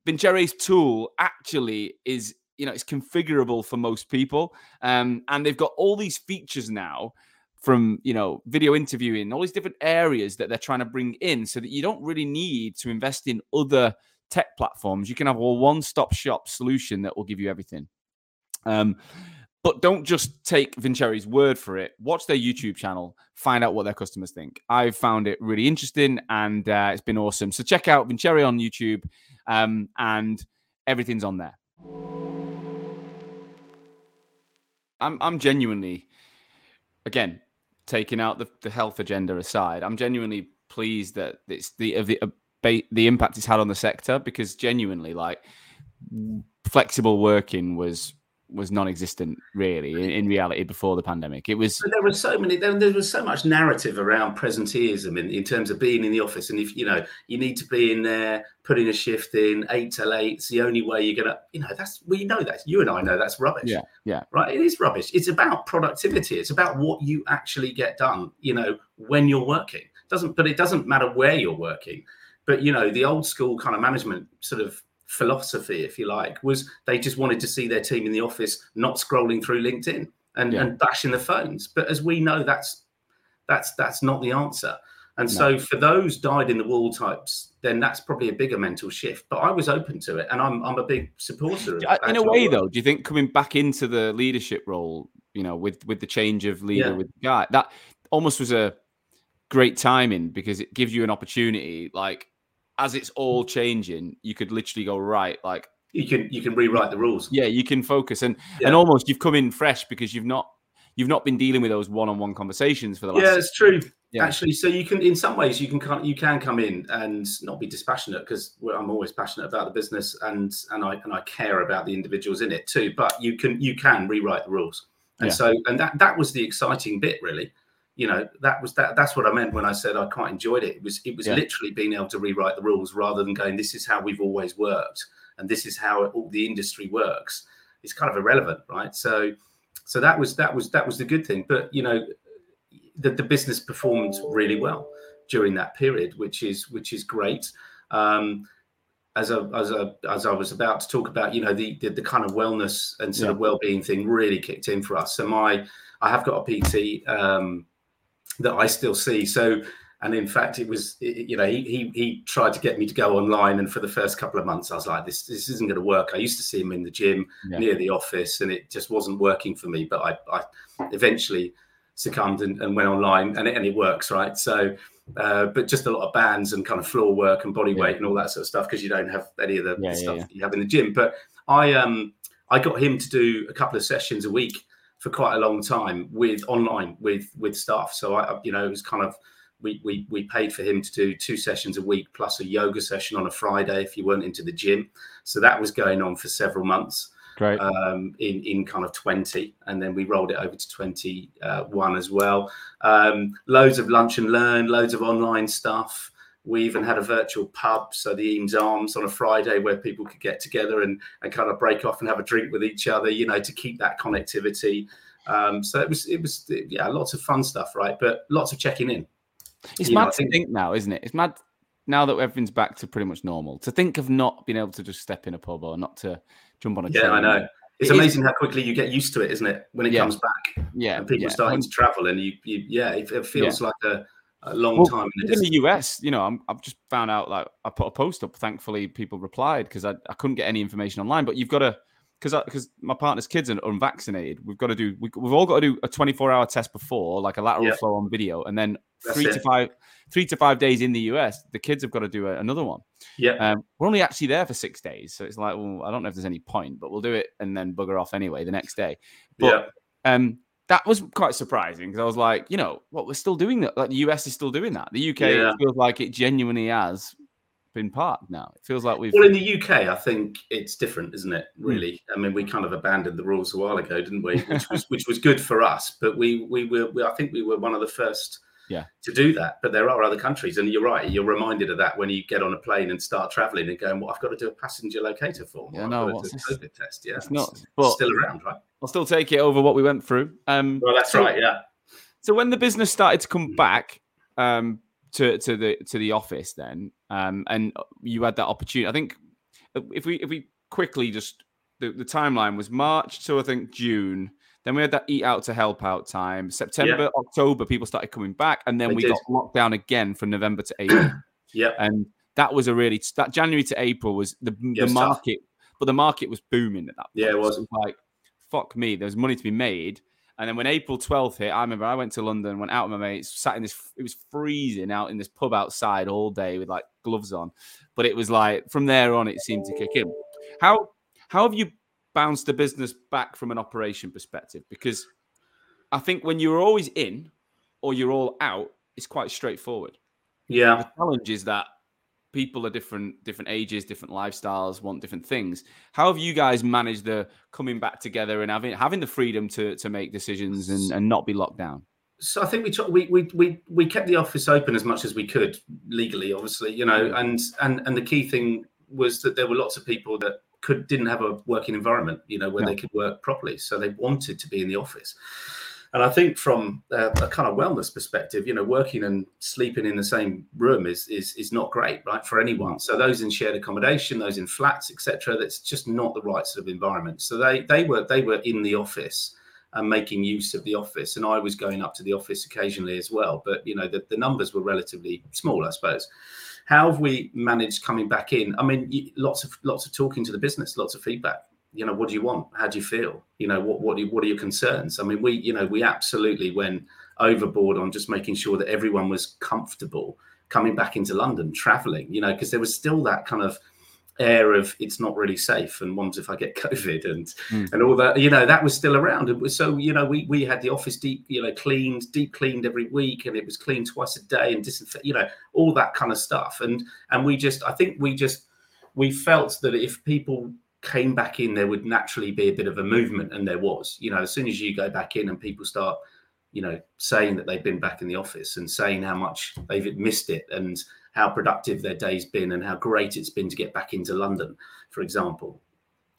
Speaker 1: Vincere's tool actually is, you know, it's configurable for most people. Um, and they've got all these features now from, you know, video interviewing, all these different areas that they're trying to bring in so that you don't really need to invest in other tech platforms. You can have a one stop shop solution that will give you everything. Um, but don't just take Vincere's word for it. Watch their YouTube channel, find out what their customers think. I've found it really interesting and uh, it's been awesome. So check out Vincere on YouTube um, and everything's on there. I'm, I'm genuinely, again, taking out the, the health agenda aside, I'm genuinely pleased that it's the, the, uh, the impact it's had on the sector because genuinely, like, flexible working was was non-existent really in, in, reality before the pandemic. It was
Speaker 2: but there were so many there, there, was so much narrative around presenteeism in, in terms of being in the office. And if you know you need to be in there putting a shift in eight till eight it's the only way you're gonna you know that's we know that. You and i know that's rubbish.
Speaker 1: Yeah yeah.
Speaker 2: Right? It is rubbish. It's about productivity. It's about what you actually get done you know when you're working. It doesn't but it doesn't matter where you're working. But you know the old school kind of management sort of philosophy, if you like, was they just wanted to see their team in the office, not scrolling through LinkedIn and, yeah. and bashing the phones. But as we know, that's that's that's not the answer. And no. so for those died in the wall types, then that's probably a bigger mental shift. But I was open to it, and I'm I'm a big supporter.
Speaker 1: in a way, though, do you think coming back into the leadership role, you know, with with the change of leader yeah. with Guy, that almost was a great timing because it gives you an opportunity, like as it's all changing, you could literally go right, like
Speaker 2: you can you can rewrite the rules.
Speaker 1: Yeah, you can focus and yeah. and almost you've come in fresh because you've not you've not been dealing with those one-on-one conversations for the last.
Speaker 2: Yeah, it's true. Yeah. Actually, so you can, in some ways, you can you can come in and not be dispassionate because I'm always passionate about the business and and I and I care about the individuals in it too. But you can you can rewrite the rules, and yeah. so and that that was the exciting bit really you know that was that that's what i meant when i said i quite enjoyed it it was it was yeah. literally being able to rewrite the rules rather than going this is how we've always worked and this is how all the industry works it's kind of irrelevant right so so that was that was that was the good thing but you know the, the business performed really well during that period which is which is great um as I, as I, as I was about to talk about, you know, the the, the kind of wellness and sort yeah. of well-being thing really kicked in for us. So my, I have got a PT um, that I still see. So, and in fact, it was you know he, he he tried to get me to go online, and for the first couple of months, I was like, this this isn't going to work. I used to see him in the gym yeah. near the office, and it just wasn't working for me. But I, I eventually succumbed and, and went online, and it, and it works, right? So. Uh, but just a lot of bands and kind of floor work and body weight and all that sort of stuff because you don't have any of the, yeah, stuff you have in the gym. But I um I got him to do a couple of sessions a week for quite a long time with online with with staff. So I, you know, it was kind of we we we paid for him to do two sessions a week plus a yoga session on a Friday if you weren't into the gym. So that was going on for several months.
Speaker 1: Great.
Speaker 2: Um, in in kind of 20 and then we rolled it over to 21 as well um, loads of lunch and learn loads of online stuff we even had a virtual pub, so the Eames Arms on a Friday where people could get together and, and kind of break off and have a drink with each other, you know, to keep that connectivity. Um, so it was, it was, yeah, lots of fun stuff, right? But lots of checking in.
Speaker 1: It's you mad know, to think, think now, isn't it? It's mad now that everything's back to pretty much normal. To think of not being able to just step in a pub or not to jump on a
Speaker 2: yeah,
Speaker 1: train.
Speaker 2: I know. It's it amazing is, how quickly you get used to it, isn't it? When it yeah. comes back,
Speaker 1: yeah,
Speaker 2: and people
Speaker 1: yeah.
Speaker 2: starting to travel, and you, you yeah, it, it feels yeah. like a a long well, time
Speaker 1: in, in the US. You know, i have just found out like I put a post up. Thankfully, people replied because I, I couldn't get any information online. But you've got to because because my partner's kids are unvaccinated. We've got to do we, have all got to do a 24 hour test before, like a lateral flow on video, and then That's three it. to five three to five days in the US, the kids have got to do a, another one.
Speaker 2: Yeah.
Speaker 1: Um, we're only actually there for six days. So it's like, well, I don't know if there's any point, but we'll do it and then bugger off anyway the next day. But yeah. um, that was quite surprising because I was like, you know, what we're still doing that. Like the US is still doing that. The UK yeah. feels like it genuinely has been parked now. It feels like we've.
Speaker 2: Well, in the UK, I think it's different, isn't it? Hmm. Really. I mean, we kind of abandoned the rules a while ago, didn't we? <laughs> Which was which was good for us, but we we were we, I think we were one of the first
Speaker 1: yeah
Speaker 2: to do that but there are other countries and you're right you're reminded of that when you get on a plane and start traveling and going well i've got to do a passenger locator form
Speaker 1: yeah no what's
Speaker 2: a COVID test yeah
Speaker 1: it's not but
Speaker 2: still around right
Speaker 1: i'll still take it over what we went through um
Speaker 2: well that's so, right yeah
Speaker 1: so when the business started to come back um to to the to the office then um and you had that opportunity i think if we if we quickly just the, the timeline was march to i think june then we had that eat out to help out time. September, yeah. October, people started coming back, and then we did. got locked down again from November to <clears throat> April.
Speaker 2: yeah,
Speaker 1: and that was a really that January to April was the the market, tough. but the market was booming at that. Point.
Speaker 2: Yeah, it was.
Speaker 1: It was like fuck me. There was money to be made. And then when April 12th hit, I remember I went to London, went out with my mates, sat in this, it was freezing out in this pub outside all day with like gloves on. But it was like from there on, it seemed to kick in. How how have you bounced the business back from an operation perspective? Because I think when you're always in or you're all out, it's quite straightforward.
Speaker 2: Yeah.
Speaker 1: The challenge is that people are different, different ages, different lifestyles, want different things. How have you guys managed the coming back together and having having the freedom to to make decisions and, and not be locked down?
Speaker 2: So I think we, t- we we we we kept the office open as much as we could legally, obviously, you know, mm. and and and the key thing was that there were lots of people that could didn't have a working environment, you know, where yeah. they could work properly. So they wanted to be in the office. And I think from a, a, kind of wellness perspective, you know, working and sleeping in the same room is is is not great, right, for anyone. Mm. So those in shared accommodation, those in flats, etc., that's just not the right sort of environment. So they they were they were in the office and making use of the office, and I was going up to the office occasionally as well. But you know, the, the numbers were relatively small, I suppose. How have we managed coming back in? I mean, lots of lots of talking to the business, lots of feedback. You know, what do you want? How do you feel? You know, what what what are your concerns? I mean, we you know we absolutely went overboard on just making sure that everyone was comfortable coming back into London, traveling. You know, because there was still that kind of air of it's not really safe and ones if I get <laughs> COVID and mm. and all that, you know, that was still around. And so, you know, we we had the office deep, you know, cleaned, deep cleaned every week, and it was cleaned twice a day and disinfect, you know, all that kind of stuff. And and we just, I think we just we felt that if people came back in, there would naturally be a bit of a movement, and there was. You know, as soon as you go back in and people start, you know, saying that they've been back in the office and saying how much they've missed it and how productive their day's been and how great it's been to get back into London, for example.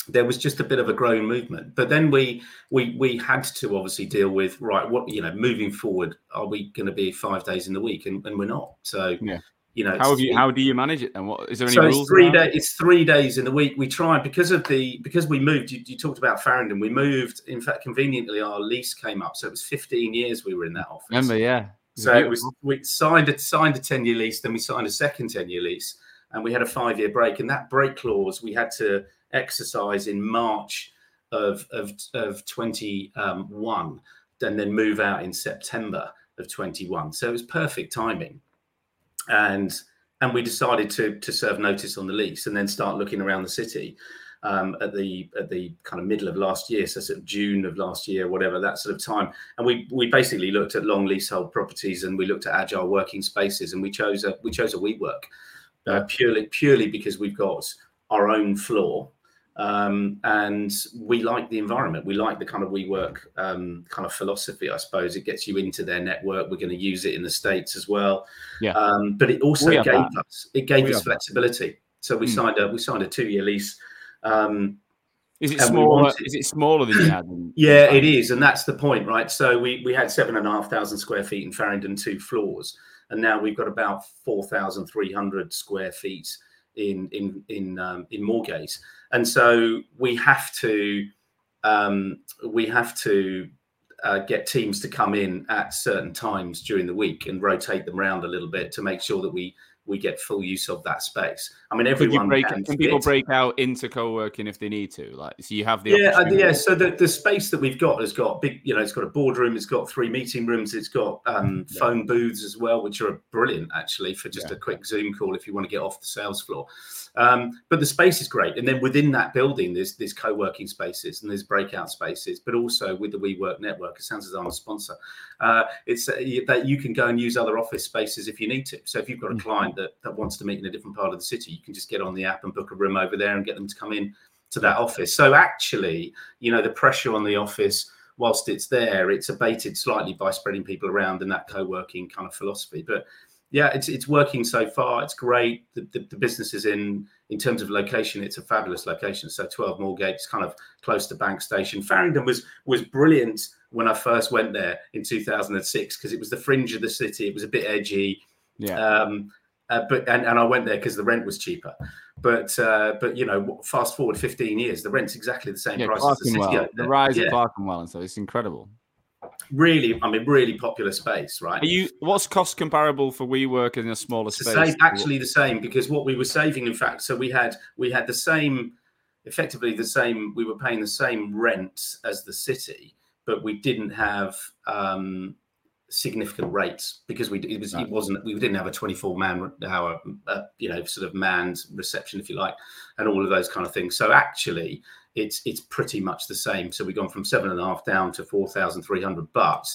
Speaker 2: There was just a bit of a growing movement, but then we we we had to obviously deal with right. What you know, moving forward, are we going to be five days in the week, and, and we're not. So
Speaker 1: yeah
Speaker 2: you know
Speaker 1: how have you how do you manage it and what is there any
Speaker 2: so
Speaker 1: rules
Speaker 2: it's three days it's three days in the week. We try because of the because we moved you, you, talked about farringdon we moved in fact conveniently our lease came up. So it was 15 years we were in that office.
Speaker 1: Remember yeah.
Speaker 2: So it was we signed a signed a 10 year lease, then we signed a second 10 year lease, and we had a five year break. And that break clause we had to exercise in March of of, of 21, and then move out in September of 21. So it was perfect timing. And and we decided to to serve notice on the lease and then start looking around the city um, at the at the kind of middle of last year, so sort of June of last year, whatever that sort of time. And we we basically looked at long leasehold properties and we looked at agile working spaces, and we chose a we chose a WeWork uh, purely purely because we've got our own floor um, and we like the environment. We like the kind of WeWork um, kind of philosophy, I suppose. It gets you into their network. We're going to use it in the states as well.
Speaker 1: Yeah.
Speaker 2: Um, but it also gave that. us it gave we us flexibility. That. So we mm. signed a we signed a two year lease um,
Speaker 1: is it smaller? Is it smaller than you <clears throat> had?
Speaker 2: yeah, it is, and that's the point, right? So we we had seven and a half thousand square feet in Farringdon, two floors, and now we've got about four thousand three hundred square feet in in in um, in Moorgate, and so we have to um, we have to uh, get teams to come in at certain times during the week and rotate them around a little bit to make sure that we we get full use of that space. I mean, everyone
Speaker 1: break,
Speaker 2: can,
Speaker 1: people break out into co-working if they need to? Like, so you have the
Speaker 2: yeah, uh, yeah. So the, the space that we've got has got big, you know, it's got a boardroom, it's got three meeting rooms, it's got um, yeah. phone booths as well, which are brilliant actually for just yeah. a quick Zoom call if you want to get off the sales floor. Um, but the space is great, and then within that building, there's there's co-working spaces and there's breakout spaces, but also with the WeWork network, it sounds as though I'm a sponsor. Uh, it's uh, that you can go and use other office spaces if you need to. So if you've got a mm. Client that, that wants to meet in a different part of the city, you can just get on the app and book a room over there and get them to come in to that office. So actually, you know, the pressure on the office whilst it's there, it's abated slightly by spreading people around and that co-working kind of philosophy. But yeah, it's it's working so far. It's great. The, the, the, business is in in terms of location. It's a fabulous location. So 12 Moorgate, it's kind of close to Bank Station. Farringdon was was brilliant when I first went there in 2006 because it was the fringe of the city. It was a bit edgy.
Speaker 1: Yeah.
Speaker 2: Um, uh, but and, and I went there because the rent was cheaper. But uh, but you know, fast forward 15 years, the rent's exactly the same
Speaker 1: yeah,
Speaker 2: price
Speaker 1: as the city. The rise yeah. of Clerkenwell and so it's incredible
Speaker 2: really, I mean, really popular space, right?
Speaker 1: Are you what's cost comparable for WeWork in a smaller
Speaker 2: it's
Speaker 1: space?
Speaker 2: The same, actually, the same because what we were saving, in fact, so we had we had the same, effectively the same. We were paying the same rent as the city, but we didn't have um, significant rates because we it was right. it wasn't we didn't have a 24 man hour uh, you know sort of manned reception if you like and all of those kind of things so actually it's it's pretty much the same. So we've gone from seven and a half down to four thousand three hundred, but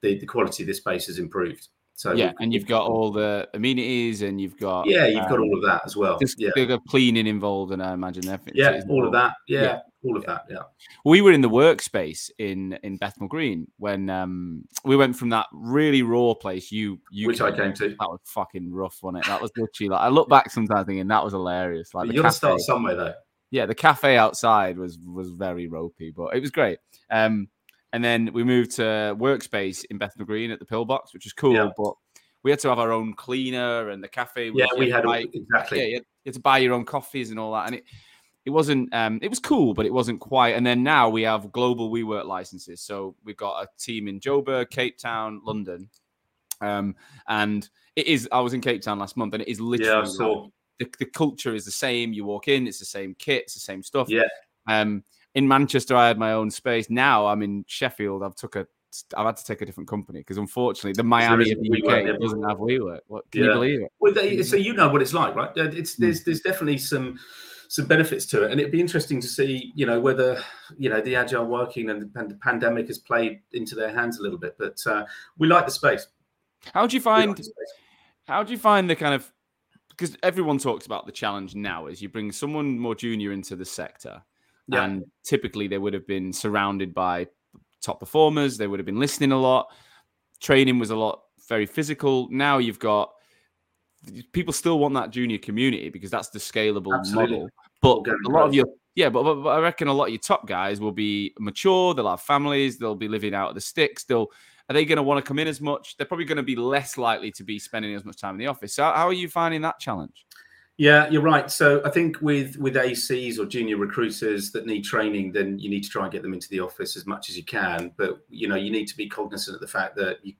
Speaker 2: the, the quality of this space has improved. So
Speaker 1: yeah, and you've got all the amenities, and you've got
Speaker 2: yeah, you've um, got all of that as well.
Speaker 1: Just
Speaker 2: yeah,
Speaker 1: cleaning involved, and I imagine everything.
Speaker 2: Yeah, all of that. Yeah, yeah, all of that. Yeah.
Speaker 1: We were in the workspace in in Bethnal Green when um we went from that really raw place. You you
Speaker 2: which I came to.
Speaker 1: That was fucking rough, wasn't it? That was literally like I look back sometimes thinking that was hilarious. Like
Speaker 2: you got to start somewhere though
Speaker 1: yeah, the cafe outside was was very ropey, but it was great. Um, and then we moved to workspace in Bethnal Green at the Pillbox, which was cool, yeah. but we had to have our own cleaner and the cafe.
Speaker 2: Was, yeah, we had buy, exactly.
Speaker 1: Yeah, you had, you had, to buy your own coffees and all that, and it it wasn't um it was cool, but it wasn't quite. And then now we have global WeWork licenses, so we've got a team in Joburg, Cape Town, London, um, and it is. I was in Cape Town last month, and it is literally. Yeah, the, the culture is the same. You walk in, it's the same kit, it's the same stuff.
Speaker 2: Yeah.
Speaker 1: Um, in Manchester, I had my own space. Now I'm in Sheffield. I've took a I've had to take a different company because unfortunately the Miami of the UK doesn't have WeWork. What can yeah. you believe it?
Speaker 2: Well, they, so you know what it's like, right? It's there's there's definitely some some benefits to it, and it'd be interesting to see, you know, whether you know the agile working and the pandemic has played into their hands a little bit. But uh, we like the space.
Speaker 1: How do you find? Like how do you find the kind of because everyone talks about the challenge now is you bring someone more junior into the sector yeah. and typically they would have been surrounded by top performers they would have been listening a lot training was a lot very physical now you've got people still want that junior community because that's the scalable Absolutely. model but a lot of your yeah but, but, but, i reckon a lot of your top guys will be mature they'll have families they'll be living out of the sticks they'll are they going to want to come in as much? They're probably going to be less likely to be spending as much time in the office. So, how are you finding that challenge?
Speaker 2: Yeah, you're right. So I think with with ACs or junior recruiters that need training, then you need to try and get them into the office as much as you can. But you know, you need to be cognizant of the fact that you,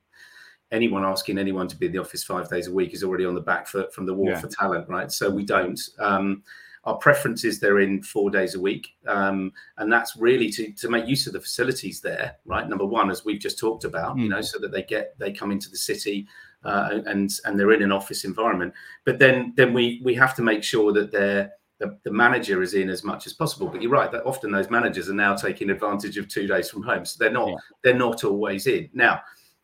Speaker 2: anyone asking anyone to be in the office five days a week is already on the back foot from the war yeah. for talent, right? So we don't. Um, our preference is they're in four days a week, um, and that's really to to make use of the facilities there, right? Number one, as we've just talked about, mm. you know, so that they get they come into the city uh, and and they're in an office environment. But then then we we have to make sure that they're the, the, manager is in as much as possible. But you're right that often those managers are now taking advantage of two days from home, so they're not yeah. they're not always in. Now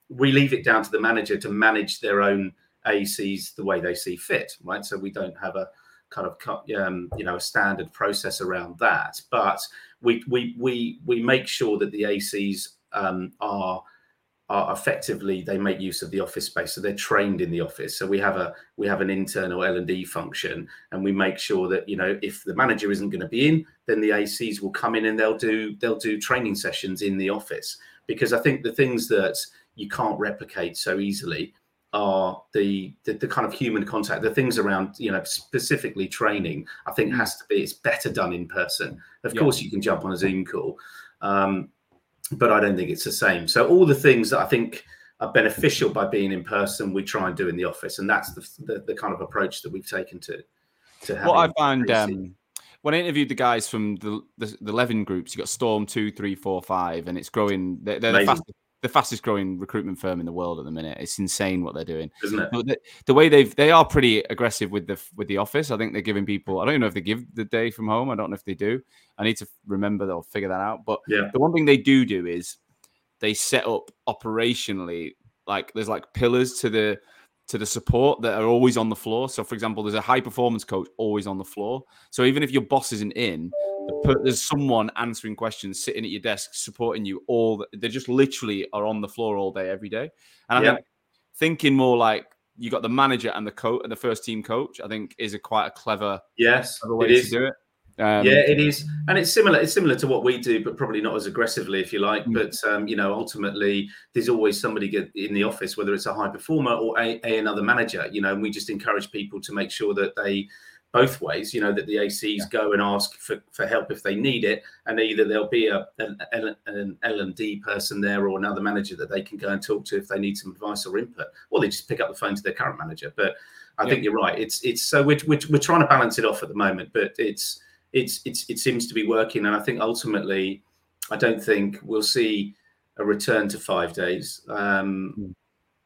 Speaker 2: we leave it down to the manager to manage their own ACs the way they see fit, right? So we don't have a kind of um, you know a standard process around that. But we we we we make sure that the ACs um, are are effectively they make use of the office space. So they're trained in the office. So we have a we have an internal l&d function and we make sure that you know if the manager isn't going to be in then the acs will come in and they'll do they'll do training sessions in the office. Because i think the things that you can't replicate so easily are the, the, the kind of human contact, the things around you know specifically training. I think mm. has to be it's better done in person. Of yeah. course, you can jump on a Zoom call, um, but I don't think it's the same. So all the things that I think are beneficial by being in person, we try and do in the office, and that's the the, the kind of approach that we've taken to to.
Speaker 1: What I find um, when I interviewed the guys from the the, the eleven groups, you got Storm two, three, four, five, and it's growing. They're, they're the fastest the fastest growing recruitment firm in the world at the minute. It's insane what they're doing,
Speaker 2: isn't it?
Speaker 1: The, the, way they've they are pretty aggressive with the with the office. I think they're giving people. I don't even know if they give the day from home. I don't know if they do. I need to remember. They'll figure that out. But
Speaker 2: yeah.
Speaker 1: the one thing they do do is they set up operationally like there's like pillars to the to the support that are always on the floor. So, for example, there's a high performance coach always on the floor. So even if your boss isn't in, there's someone answering questions, sitting at your desk, supporting you. All they just literally are on the floor all day, every day. And I yeah. think thinking more like you got the manager and the coach, and the first team coach. I think is a quite a clever
Speaker 2: yes
Speaker 1: clever way to do it.
Speaker 2: Um, yeah, it is, and it's similar. It's similar to what we do, but probably not as aggressively, if you like. Mm-hmm. But um, you know, ultimately, there's always somebody get in the office, whether it's a high performer or a, a, another manager. You know, and we just encourage people to make sure that they both ways. You know, that the ACs yeah. go and ask for, for help if they need it, and either there'll be a an, an L and D person there or another manager that they can go and talk to if they need some advice or input, or they just pick up the phone to their current manager. But I yeah. think you're right. It's it's so we're, we're, we're trying to balance it off at the moment, but it's it's it's it seems to be working, and I think ultimately, I don't think we'll see a return to five days. Um, mm.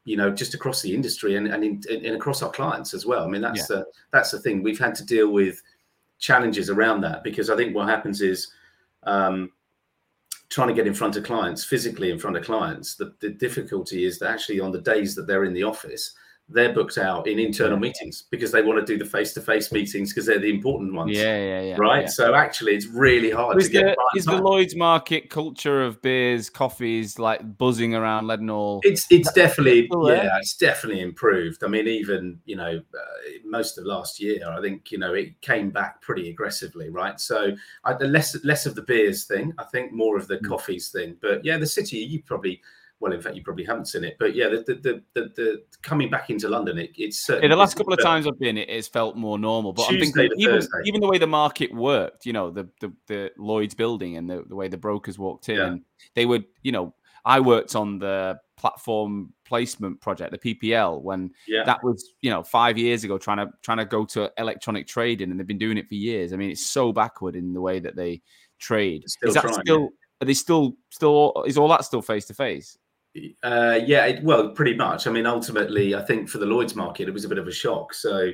Speaker 2: You know, just across the industry and and, in, and across our clients as well. I mean, that's yeah. the that's the thing we've had to deal with challenges around that because I think what happens is. Um, trying to get in front of clients physically in front of clients the, the difficulty is that actually on the days that they're in the office they're booked out in internal meetings because they want to do the face-to-face meetings because they're the important ones.
Speaker 1: Yeah, yeah, yeah.
Speaker 2: Right.
Speaker 1: Yeah.
Speaker 2: So actually, it's really hard
Speaker 1: is
Speaker 2: to get.
Speaker 1: The, is the Lloyd's market culture of beers, coffees, like buzzing around Leadenhall?
Speaker 2: It's it's definitely yeah, it's definitely improved. I mean, even you know, uh, most of last year, I think you know it came back pretty aggressively, right? So I, the less less of the beers thing, I think more of the mm. coffees thing. But yeah, the city, you probably well, in fact, you probably haven't seen it, but yeah, the the the, the, the coming back into London, it, it's
Speaker 1: yeah, the last couple of times I've been, it has felt more normal. But Tuesday I'm thinking even, even the way the market worked, you know, the the, the Lloyd's building and the, the way the brokers walked in, yeah. and they would, you know, I worked on the platform placement project, the PPL, when
Speaker 2: yeah.
Speaker 1: that was, you know, five years ago, trying to trying to go to electronic trading, and they've been doing it for years. I mean, it's so backward in the way that they trade. Still is that trying, still? Yeah. Are they still still? Is all that still face to face?
Speaker 2: Uh, yeah, it, well, pretty much. I mean, ultimately, I think for the Lloyd's market, it was a bit of a shock. So,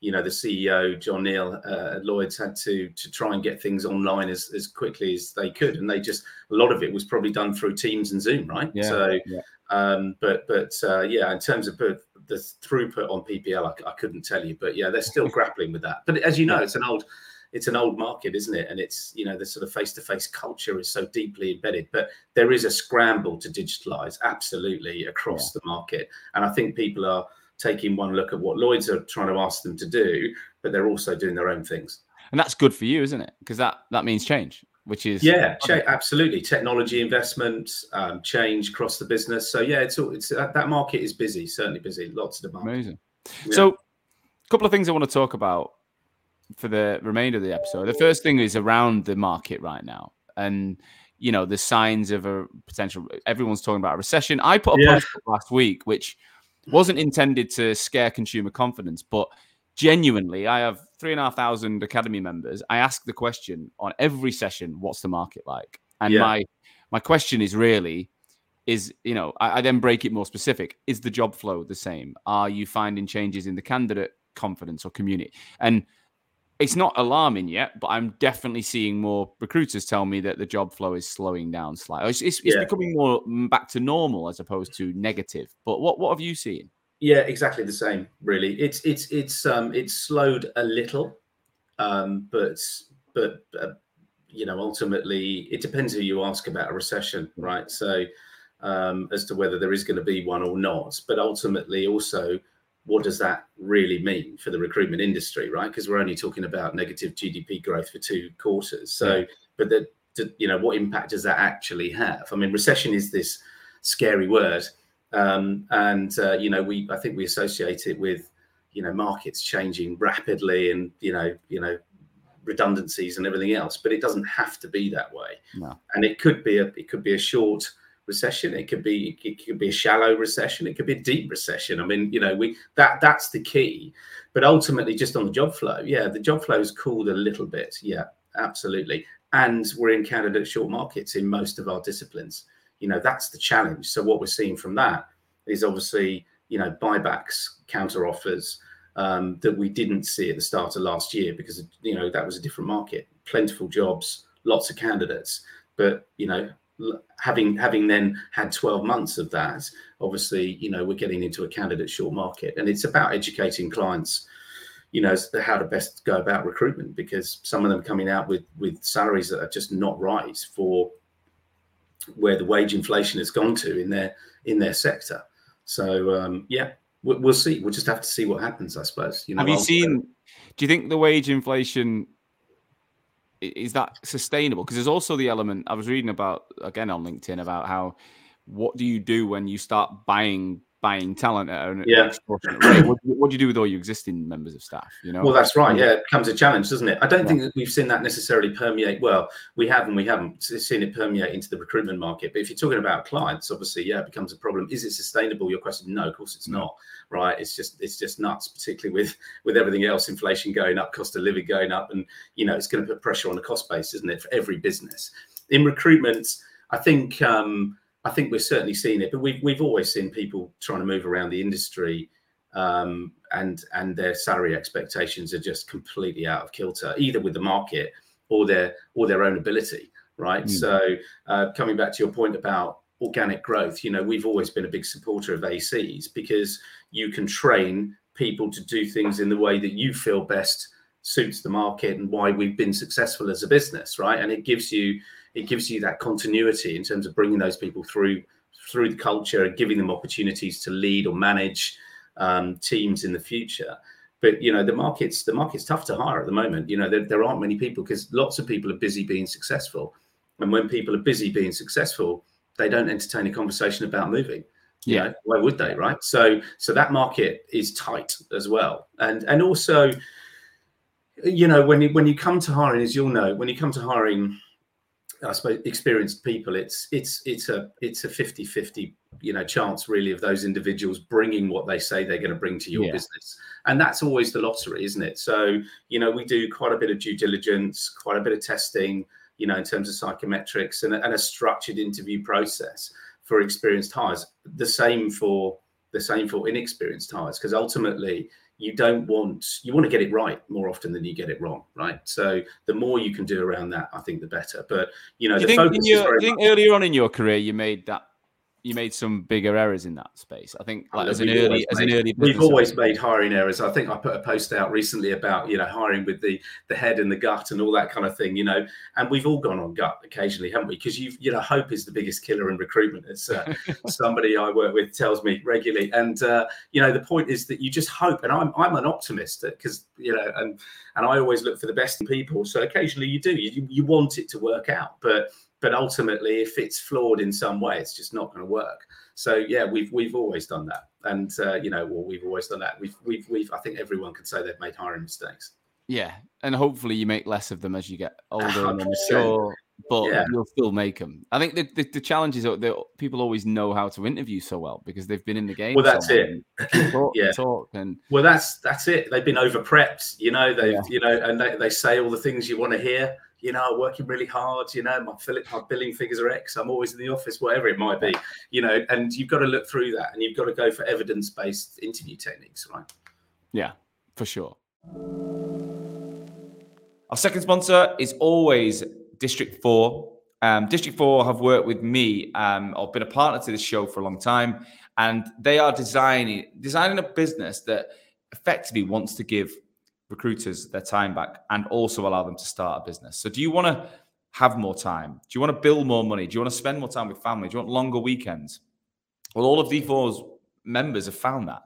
Speaker 2: you know, the CEO John Neal uh, at Lloyd's had to to try and get things online as, as quickly as they could, and they just a lot of it was probably done through Teams and Zoom, right?
Speaker 1: Yeah,
Speaker 2: so,
Speaker 1: yeah.
Speaker 2: Um, but but uh, yeah, in terms of the throughput on PPL, I, I, couldn't tell you, but yeah, they're still <laughs> grappling with that. But as you know, it's an old it's an old market, isn't it? And it's you know the sort of face to face culture is so deeply embedded. But there is a scramble to digitalize absolutely across yeah. the market, and I think people are taking one look at what Lloyd's are trying to ask them to do, but they're also doing their own things.
Speaker 1: And that's good for you, isn't it? Because that that means change, which is
Speaker 2: yeah, cha- absolutely technology investment, um, change across the business. So yeah, it's all it's that market is busy, certainly busy, lots of demand.
Speaker 1: Amazing. Yeah. So, a couple of things I want to talk about for the remainder of the episode. The first thing is around the market right now, and you know the signs of a potential. Everyone's talking about a recession. I put a yeah. post last week, which wasn't intended to scare consumer confidence, but genuinely, I have three and a half thousand academy members. I ask the question on every session: "What's the market like?" And yeah. my my question is really is you know I, I, then break it more specific is the job flow the same are you finding changes in the candidate confidence or community and it's not alarming yet, but I'm definitely seeing more recruiters tell me that the job flow is slowing down slightly. It's, it's, it's becoming more mm, back to normal as opposed to negative. But what what have you seen?
Speaker 2: Yeah, exactly the same. Really, it's it's it's um it's slowed a little, um, but but uh, you know ultimately it depends who you ask about a recession, right? So um, as to whether there is going to be one or not, but ultimately also what does that really mean for the recruitment industry, right? Because we're only talking about negative GDP growth for two quarters. So, yeah. but the, the, you know, what impact does that actually have? I mean, recession is this scary word, um, and uh, you know, we I think we associate it with you know markets changing rapidly and you know you know redundancies and everything else, but it doesn't have to be that way.
Speaker 1: No.
Speaker 2: And it could be a it could be a short recession. It could be it could be a shallow recession. It could be a deep recession. I mean, you know, we that that's the key. But ultimately, just on the job flow, yeah, the job flow has cooled a little bit. Yeah, absolutely. And we're in candidate short markets in most of our disciplines. You know, that's the challenge. So what we're seeing from that is obviously, you know, buybacks, counter offers um, that we didn't see at the start of last year because you know that was a different market, plentiful jobs, lots of candidates. But you know, having having then had 12 months of that obviously you know we're getting into a candidate short market. And it's about educating clients you know how to best go about recruitment because some of them coming out with with salaries that are just not right for where the wage inflation has gone to in their in their sector. So um, yeah we'll, we'll see. We'll just have to see what happens i suppose
Speaker 1: you know have you seen do you think the wage inflation is that sustainable? Because there's also the element I was reading about again on LinkedIn about how what do you do when you start buying buying talent at an yeah. extortionate rate. What, what, do you do with all your existing members of staff? You know.
Speaker 2: Well, that's right. Yeah, it becomes a challenge, doesn't it? I don't yeah. think that we've seen that necessarily permeate. Well, we have and we haven't seen it permeate into the recruitment market. But if you're talking about clients, obviously, yeah, it becomes a problem. Is it sustainable? Your question, no, of course it's not. Right? It's just it's just nuts, particularly with with everything else, inflation going up, cost of living going up, and you know it's going to put pressure on the cost base, isn't it, for every business? In recruitment, I think. um I think we're certainly seeing it, but we've we've always seen people trying to move around the industry, um, and and their salary expectations are just completely out of kilter, either with the market or their or their own ability, right? Mm. So uh, coming back to your point about organic growth, you know, we've always been a big supporter of ACs because you can train people to do things in the way that you feel best suits the market and why we've been successful as a business, right? And it gives you it gives you that continuity in terms of bringing those people through through the culture and giving them opportunities to lead or manage um, teams in the future. But you know the market's the market's tough to hire at the moment. You know there, there aren't many people because lots of people are busy being successful, and when people are busy being successful, they don't entertain a conversation about moving. You yeah, know, why would they, right? So so that market is tight as well, and and also, you know, when you when you come to hiring, as you'll know, when you come to hiring I suppose experienced people, it's it's it's a it's a 50-50, you know, chance really of those individuals bringing what they say they're going to bring to your yeah. business, and that's always the lottery, isn't it? So you know, we do quite a bit of due diligence, quite a bit of testing, you know, in terms of psychometrics and, and a structured interview process for experienced hires. The same for the same for inexperienced hires, because ultimately you don't want you want to get it right more often than you get it wrong, right? So the more you can do around that, I think the better. But you know,
Speaker 1: you think, your, you think earlier on in your career you made that you made some bigger errors in that space. I think like, as an early as an early
Speaker 2: we've always made hiring errors. I think I put a post out recently about you know hiring with the the head and the gut and all that kind of thing. You know, and we've all gone on gut occasionally, haven't we? Because you you know hope is the biggest killer in recruitment. It's uh, <laughs> somebody I work with tells me regularly, and uh, you know the point is that you just hope. And I'm I'm an optimist because you know and and I always look for the best in people. So occasionally you do you you want it to work out, but but ultimately, if it's flawed in some way, it's just not going to work. So yeah, we've we've always done that, and uh, you know, well, we've always done that. We've we've we've. I think everyone can say they've made hiring mistakes.
Speaker 1: Yeah, and hopefully you make less of them as you get older and <laughs> mature. But yeah. you'll still make them. I think the, the, the challenge is that people always know how to interview so well because they've been in the game.
Speaker 2: Well, that's it.
Speaker 1: Talk, <clears throat> yeah. talk and
Speaker 2: well, that's that's it. They've been over prepped, you know. They yeah. you know, and they, they say all the things you want to hear you know, working really hard, you know, my, my billing figures are X, I'm always in the office, whatever it might be, you know, and you've got to look through that and you've got to go for evidence based interview techniques, right?
Speaker 1: Yeah, for sure. Our second sponsor is always District 4. Um, District 4 have worked with me um, or been a partner to this show for a long time, and they are designing designing a business that effectively wants to give recruiters their time back and also allow them to start a business. So, do you want to have more time? Do you want to build more money? Do you want to spend more time with family? Do you want longer weekends? Well, all of D4's members have found that.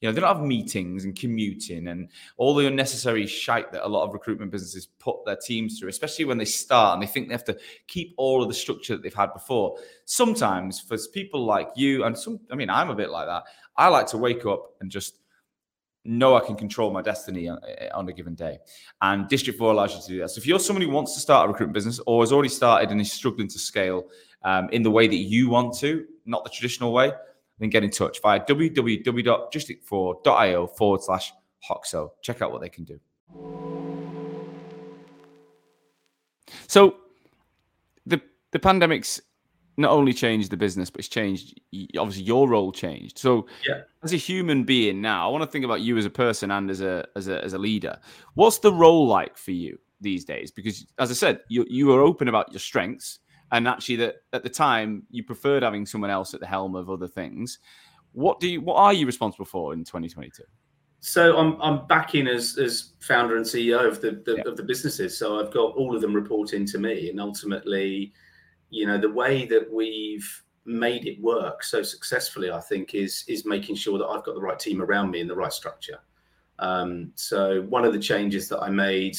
Speaker 1: You know, they don't have meetings and commuting and all the unnecessary shite that a lot of recruitment businesses put their teams through, especially when they start and they think they have to keep all of the structure that they've had before. Sometimes for people like you, and some, I mean, I'm a bit like that. I like to wake up and just know I can control my destiny on, on, a given day. And District 4 allows you to do that. So if you're somebody who wants to start a recruitment business or has already started and is struggling to scale um, in the way that you want to, not the traditional way, then get in touch via www.district4.io forward slash Hoxo. Check out what they can do. So the the pandemic's not only changed the business, but it's changed. Obviously, your role changed. So,
Speaker 2: yeah.
Speaker 1: as a human being now, I want to think about you as a person and as a as a as a leader. What's the role like for you these days? Because, as I said, you you were open about your strengths, and actually, that at the time you preferred having someone else at the helm of other things. What do you? What are you responsible for in 2022?
Speaker 2: So I'm I'm back in as as founder and CEO of the, the yeah. of the businesses. So I've got all of them reporting to me, and ultimately you know the way that we've made it work so successfully i think is is making sure that i've got the right team around me and the right structure. Um, so one of the changes that i made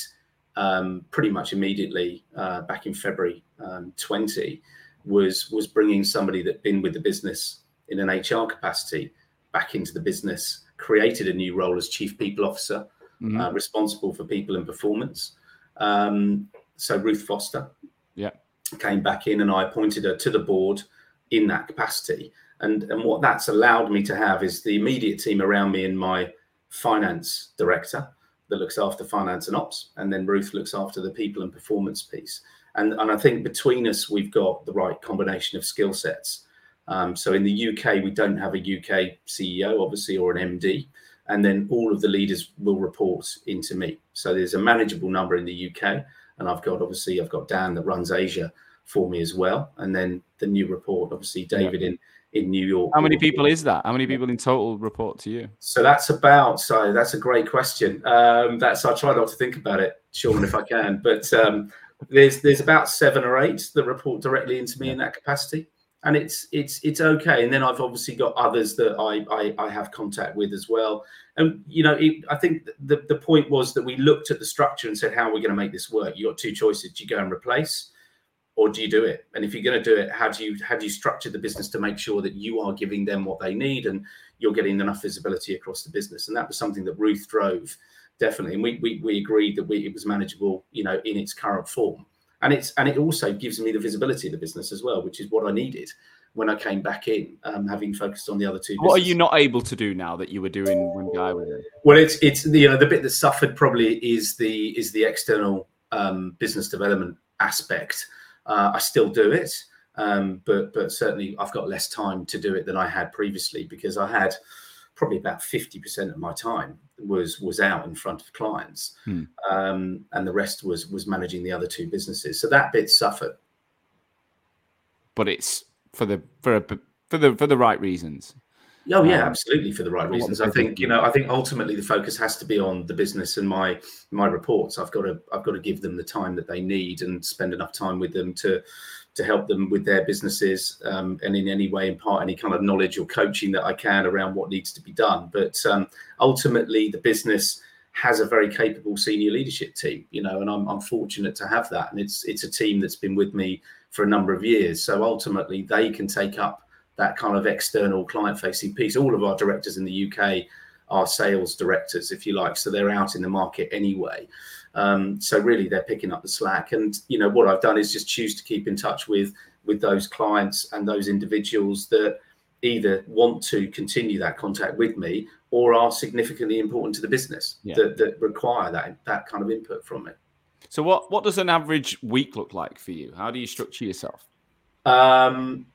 Speaker 2: um, pretty much immediately uh, back in february um, 20 was was bringing somebody that'd been with the business in an hr capacity back into the business created a new role as chief people officer mm-hmm. uh, responsible for people and performance. Um, so ruth foster
Speaker 1: yeah
Speaker 2: came back in and I appointed her to the board in that capacity. And, and what that's allowed me to have is the immediate team around me and my finance director that looks after finance and ops. And then Ruth looks after the people and performance piece. And, and I think between us, we've got the right combination of skill sets. Um, so in the UK, we don't have a UK CEO, obviously, or an MD. And then all of the leaders will report into me. So there's a manageable number in the UK and I've got obviously I've got Dan that runs Asia for me as well, and then the new report, obviously David yeah. in in New York.
Speaker 1: How many people is that? How many people in total report to you?
Speaker 2: So that's about. So that's a great question. Um, that's I try not to think about it, Sean, if I can, but um, there's there's about seven or eight that report directly into me in that capacity and it's it's it's okay. And then I've obviously got others that I I, I have contact with as well. And you know, it, I think the the point was that we looked at the structure and said, how are we going to make this work? You got two choices: do you go and replace, or do you do it? And if you're going to do it, how do you how do you structure the business to make sure that you are giving them what they need and you're getting enough visibility across the business? And that was something that Ruth drove definitely, and we we, we agreed that we, it was manageable, you know, in its current form and it's and it also gives me the visibility of the business as well, which is what I needed when I came back in, um, having focused on the other two.
Speaker 1: What are you not able to do now that you were doing when Guy was in?
Speaker 2: Well, it's it's you know the bit that suffered probably is the is the external um, business development aspect. Uh, I still do it, um, but but certainly I've got less time to do it than I had previously because I had probably about 50% of my time was was out in front of clients. Hmm. um, and the rest was was managing the other two businesses. So that bit suffered.
Speaker 1: But it's for the for a, for the for the right reasons
Speaker 2: Oh yeah, um, absolutely for the right reasons. I think you know. I think ultimately the focus has to be on the business and my my reports. I've got to I've got to give them the time that they need and spend enough time with them to to help them with their businesses um, and in any way impart any kind of knowledge or coaching that I can around what needs to be done. But um, ultimately, the business has a very capable senior leadership team, you know, and I'm, I'm fortunate to have that. And it's it's a team that's been with me for a number of years. So ultimately, they can take up that kind of external client facing piece. All of our directors in the UK are sales directors, if you like, so they're out in the market anyway. Um, so really, they're picking up the slack. And you know what I've done is just choose to keep in touch with with those clients and those individuals that either want to continue that contact with me or are significantly important to the business yeah. that, that require that that kind of input from it.
Speaker 1: So what what does an average week look like for you? How do you structure yourself?
Speaker 2: Um,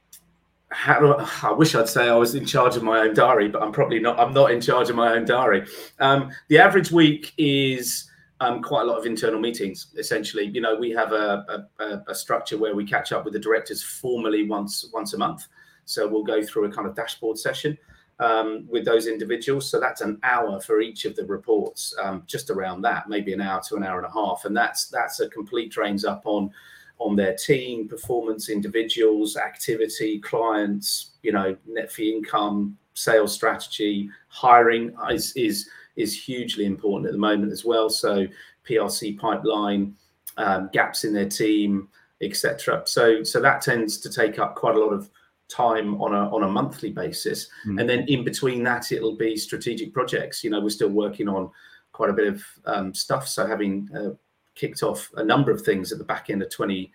Speaker 2: how, I wish I'd say I was in charge of my own diary, but I'm probably not. I'm not in charge of my own diary. Um, the average week is um, quite a lot of internal meetings. Essentially, you know, we have a, a, a, structure where we catch up with the directors formally once once a month. So we'll go through a kind of dashboard session um, with those individuals. So that's an hour for each of the reports, um, just around that, maybe an hour to an hour and a half, and that's that's a complete drains up on on their team performance, individuals, activity, clients, you know, net fee income, sales strategy, hiring is is is hugely important at the moment as well. So PRC pipeline, um, gaps in their team, etc. So so that tends to take up quite a lot of time on a on a monthly basis, mm. and then in between that, it'll be strategic projects. You know, we're still working on quite a bit of um, stuff. So having uh, kicked off a number of things at the back end of 20,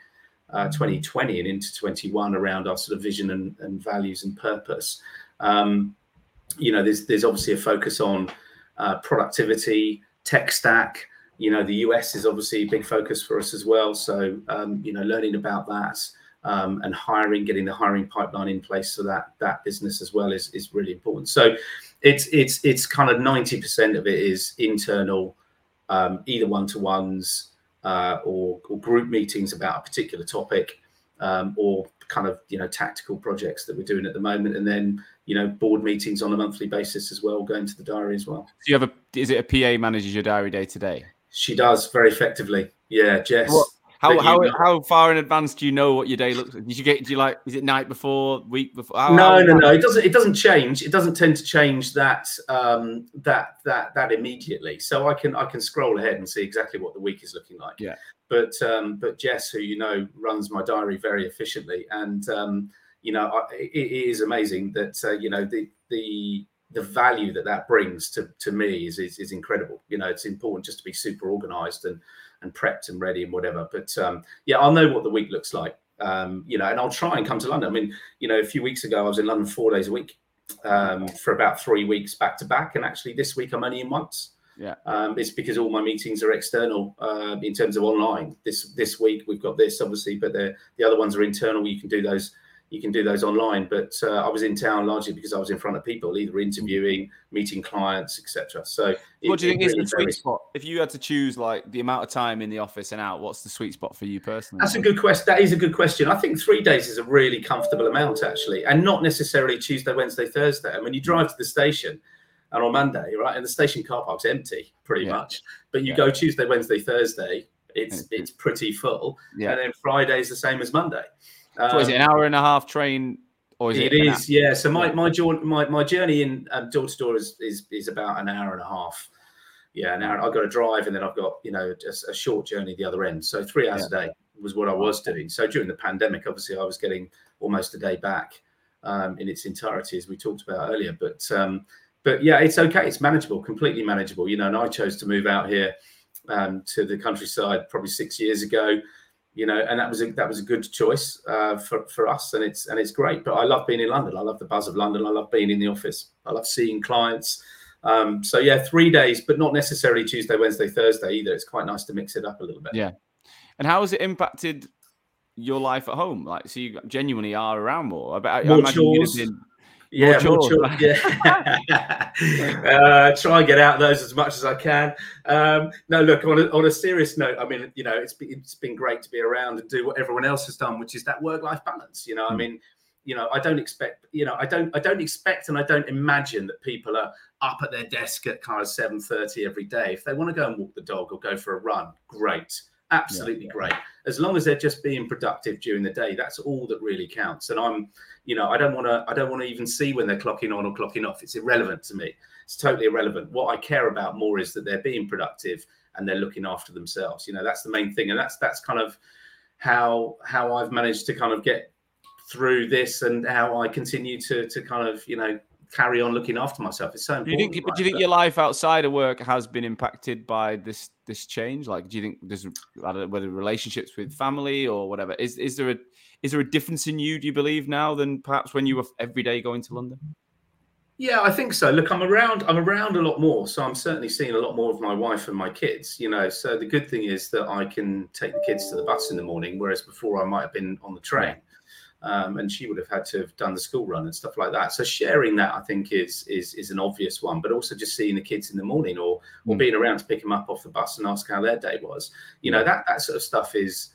Speaker 2: uh, 2020 and into 21 around our sort of vision and, and values and purpose. Um, you know, there's there's obviously a focus on uh, productivity, tech stack. You know, the US is obviously a big focus for us as well. So um, you know, learning about that um, and hiring, getting the hiring pipeline in place so that that business as well is is really important. So it's it's it's kind of ninety percent of it is internal, um, either one to ones uh, or, or group meetings about a particular topic, um, or kind of you know tactical projects that we're doing at the moment, and then you know board meetings on a monthly basis as well, going to the diary as well.
Speaker 1: Do you have a is it a PA manages your diary day to day?
Speaker 2: She does very effectively. Yeah, Jess.
Speaker 1: What, how how how far in advance do you know what your day looks like? Did you get do you like is it night before, week before?
Speaker 2: How, no, how, no, no. It doesn't it doesn't change. It doesn't tend to change that um that that that immediately. So I can I can scroll ahead and see exactly what the week is looking like.
Speaker 1: Yeah.
Speaker 2: But um but Jess, who you know runs my diary very efficiently and um you know I, it, it is amazing that uh, you know the the the value that that brings to to me is, is is incredible. You know, it's important just to be super organized and and prepped and ready and whatever. But um, yeah, I'll know what the week looks like. Um, you know, and I'll try and come to London. I mean, you know, a few weeks ago I was in London four days a week um, for about three weeks back to back, and actually this week I'm only in once.
Speaker 1: Yeah,
Speaker 2: um, it's because all my meetings are external uh, in terms of online. This this week we've got this obviously, but the the other ones are internal. You can do those you can do those online. But uh, I was in town largely because I was in front of people, either interviewing, meeting clients, etc. So,
Speaker 1: what do you think really is the sweet spot? If you had to choose like the amount of time in the office and out, what's the sweet spot for you personally?
Speaker 2: That's a good question. That is a good question. I think three days is a really comfortable amount actually, and not necessarily Tuesday, Wednesday, Thursday. And when you drive to the station. And on Monday, right, and the station car park's empty pretty yeah. much. But you yeah. go Tuesday, Wednesday, Thursday, it's it's pretty full. Yeah. And then Friday's the same as Monday.
Speaker 1: Um, so is it an hour and a half train? Or is
Speaker 2: it, it is, yeah. So my my journey my, my journey in um, door to door is, is is about an hour and a half. Yeah, an hour. I've got to drive, and then I've got you know just a short journey the other end. So three hours yeah. a day was what I was doing. So during the pandemic, obviously, I was getting almost a day back um, in its entirety, as we talked about earlier. But um, but yeah, it's okay. It's manageable, completely manageable. You know, and I chose to move out here um, to the countryside probably six years ago you know, and that was a, that was a good choice uh, for for us, and it's and it's great. But I love being in London. I love the buzz of London. I love being in the office. I love seeing clients. Um, so yeah, three days, but not necessarily Tuesday, Wednesday, Thursday either. It's quite nice to mix it up a little bit.
Speaker 1: Yeah. And how has it impacted your life at home? Like, so you genuinely are around more. I, bet,
Speaker 2: more I imagine chores. Been, yeah, more chores. yeah. <laughs> <laughs> uh, try and get out those as much as I can. Um, no, look on a, on a serious note. I mean, you know, it's been, it's been great to be around and do what everyone else has done, which is that work life balance. You know, mm. I hmm. mean, you know, I don't expect, you know, I don't, I don't expect, and I don't imagine that people are up at their desk at kind of seven thirty every day. If they want to go and walk the dog or go for a run, great absolutely yeah. great. As long as they're just being productive during the day that's all that really counts. And i'm you know i don't want to i don't want to even see when they're clocking on or clocking off. It's irrelevant to me. It's totally irrelevant. What i care about more is that they're being productive and they're looking after themselves. You know that's the main thing. And that's that's kind of how how i've managed to kind of get through this and how i continue to to kind of you know carry on looking after myself. It's so important.
Speaker 1: Do you think, right? do you think your life outside of work has been impacted by this this change? Like, do you think there's I don't know, whether relationships with family or whatever is is there a is there a difference in you? Do you believe now than perhaps when you were every day going to London?
Speaker 2: Yeah, I think so. Look, I'm around. I'm around a lot more, so I'm certainly seeing a lot more of my wife and my kids. You know, so the good thing is that I can take the kids to the bus in the morning, whereas before I might have been on the train um, and she would have had to have done the school run and stuff like that. So sharing that, I think, is is is an obvious one. But also just seeing the kids in the morning or or mm. being around to pick them up off the bus and ask how their day was. You know, that that sort of stuff is.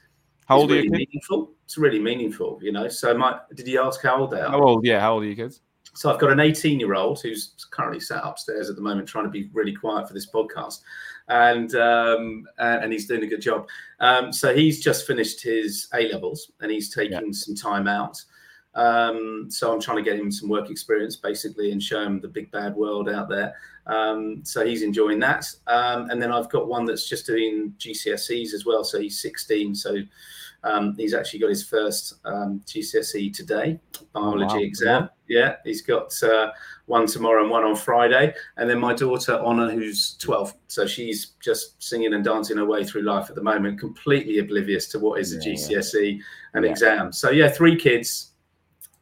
Speaker 1: How old
Speaker 2: is really
Speaker 1: are
Speaker 2: you? Meaningful. It's really meaningful, you know. So, my did you ask how old they are?
Speaker 1: How old? Yeah, how old are you kids?
Speaker 2: So I've got an 18 year old who's currently sat upstairs at the moment trying to be really quiet for this podcast, and um, and he's doing a good job. Um, so he's just finished his A levels and he's taking yeah. some time out. Um, so I'm trying to get him some work experience basically and show him the big bad world out there. Um, so he's enjoying that. Um, and then I've got one that's just doing GCSEs as well. So he's 16. So um, he's actually got his first um, GCSE today, biology oh, wow. exam. Yeah, he's got uh, one tomorrow and one on Friday. And then my daughter Honor, who's 12, so she's just singing and dancing her way through life at the moment, completely oblivious to what is yeah, a GCSE yeah. and yeah. exam. So yeah, three kids,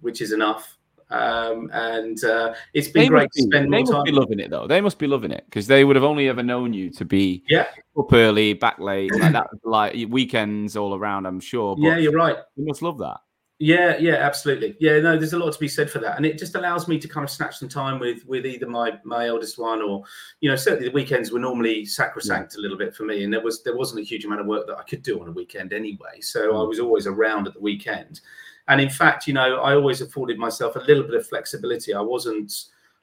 Speaker 2: which is enough. Um, and uh, it's been they great to spend
Speaker 1: They
Speaker 2: must
Speaker 1: time. be loving it though. They must be loving it because they would have only ever known you to be
Speaker 2: yeah
Speaker 1: up early, back late, like that, <clears throat> like weekends all around. I'm sure.
Speaker 2: But yeah, you're right.
Speaker 1: You must love that.
Speaker 2: Yeah, yeah, absolutely. Yeah, no, there's a lot to be said for that, and it just allows me to kind of snatch some time with with either my my eldest one or, you know, certainly the weekends were normally sacrosanct yeah. a little bit for me, and there was there wasn't a huge amount of work that I could do on a weekend anyway, so mm. I was always around at the weekend. And in fact, you know, I always afforded myself a little bit of flexibility. I wasn't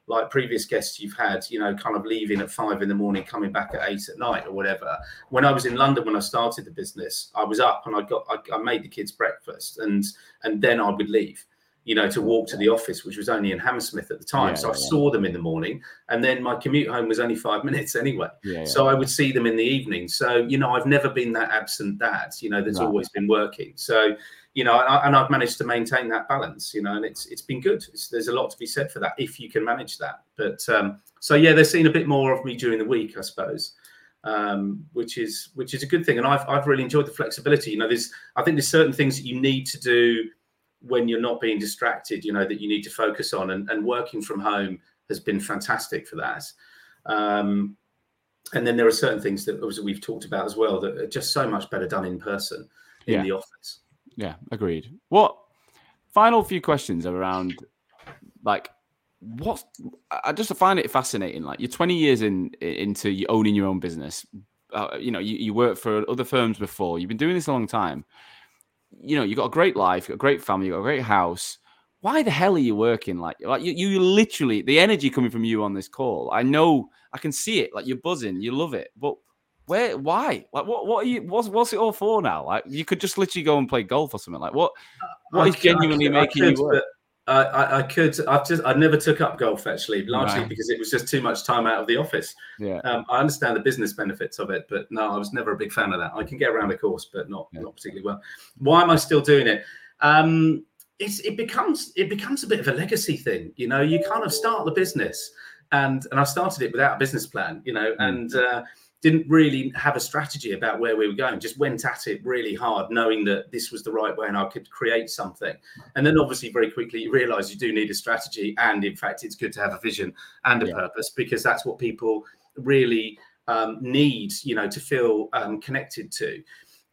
Speaker 2: like previous guests you've had, you know, kind of leaving at five in the morning, coming back at eight at night or whatever. When I was in London when I started the business, I was up and I got I, I made the kids breakfast and and then I would leave you know, to walk to the office, which was only in Hammersmith at the time. Yeah, so I yeah. saw them in the morning, and then my commute home was only five <laughs> minutes anyway. Yeah, so I would see them in the evening. So you know, I've never been that absent dad. You know, that's right. always been working. So you know, and I've managed to maintain that balance, you know, and it's it's been good. It's, there's a lot to be said for that if you can manage that. But um, so yeah, they're seeing a bit more of me during the week, I suppose, um, which is which is a good thing. And I've I've really enjoyed the flexibility. You know, there's I think there's certain things that you need to do when you're not being distracted. You know, that you need to focus on, and, and working from home has been fantastic for that. Um, and then there are certain things that we've talked about as well that are just so much better done in person in yeah. the office.
Speaker 1: Yeah, agreed. What final few questions around like what I just find it fascinating. Like you're 20 years in into owning your own business. Uh, you know, you, you worked for other firms before. You've been doing this a long time. You know, you've got a great life, you got a great family, you got a great house. Why the hell are you working like like you, you literally the energy coming from you on this call? I know I can see it. Like you're buzzing, you love it, but where? Why? Like, what? What are you? What's What's it all for now? Like, you could just literally go and play golf or something. Like, what? What I is genuinely could, making could, you work?
Speaker 2: I, I, could. I've just. I never took up golf actually, largely right. because it was just too much time out of the office.
Speaker 1: Yeah.
Speaker 2: Um, I understand the business benefits of it, but no, I was never a big fan of that. I can get around a course, but not yeah. not particularly well. Why am I still doing it? Um, it's it becomes it becomes a bit of a legacy thing. You know, you kind of start the business, and and I started it without a business plan. You know, mm. and. Uh, didn't really have a strategy about where we were going just went at it really hard knowing that this was the right way and i could create something. And then obviously very quickly you realize you do need a strategy and in fact it's good to have a vision and a yeah. purpose because that's what people really um, need you know to feel um, connected to.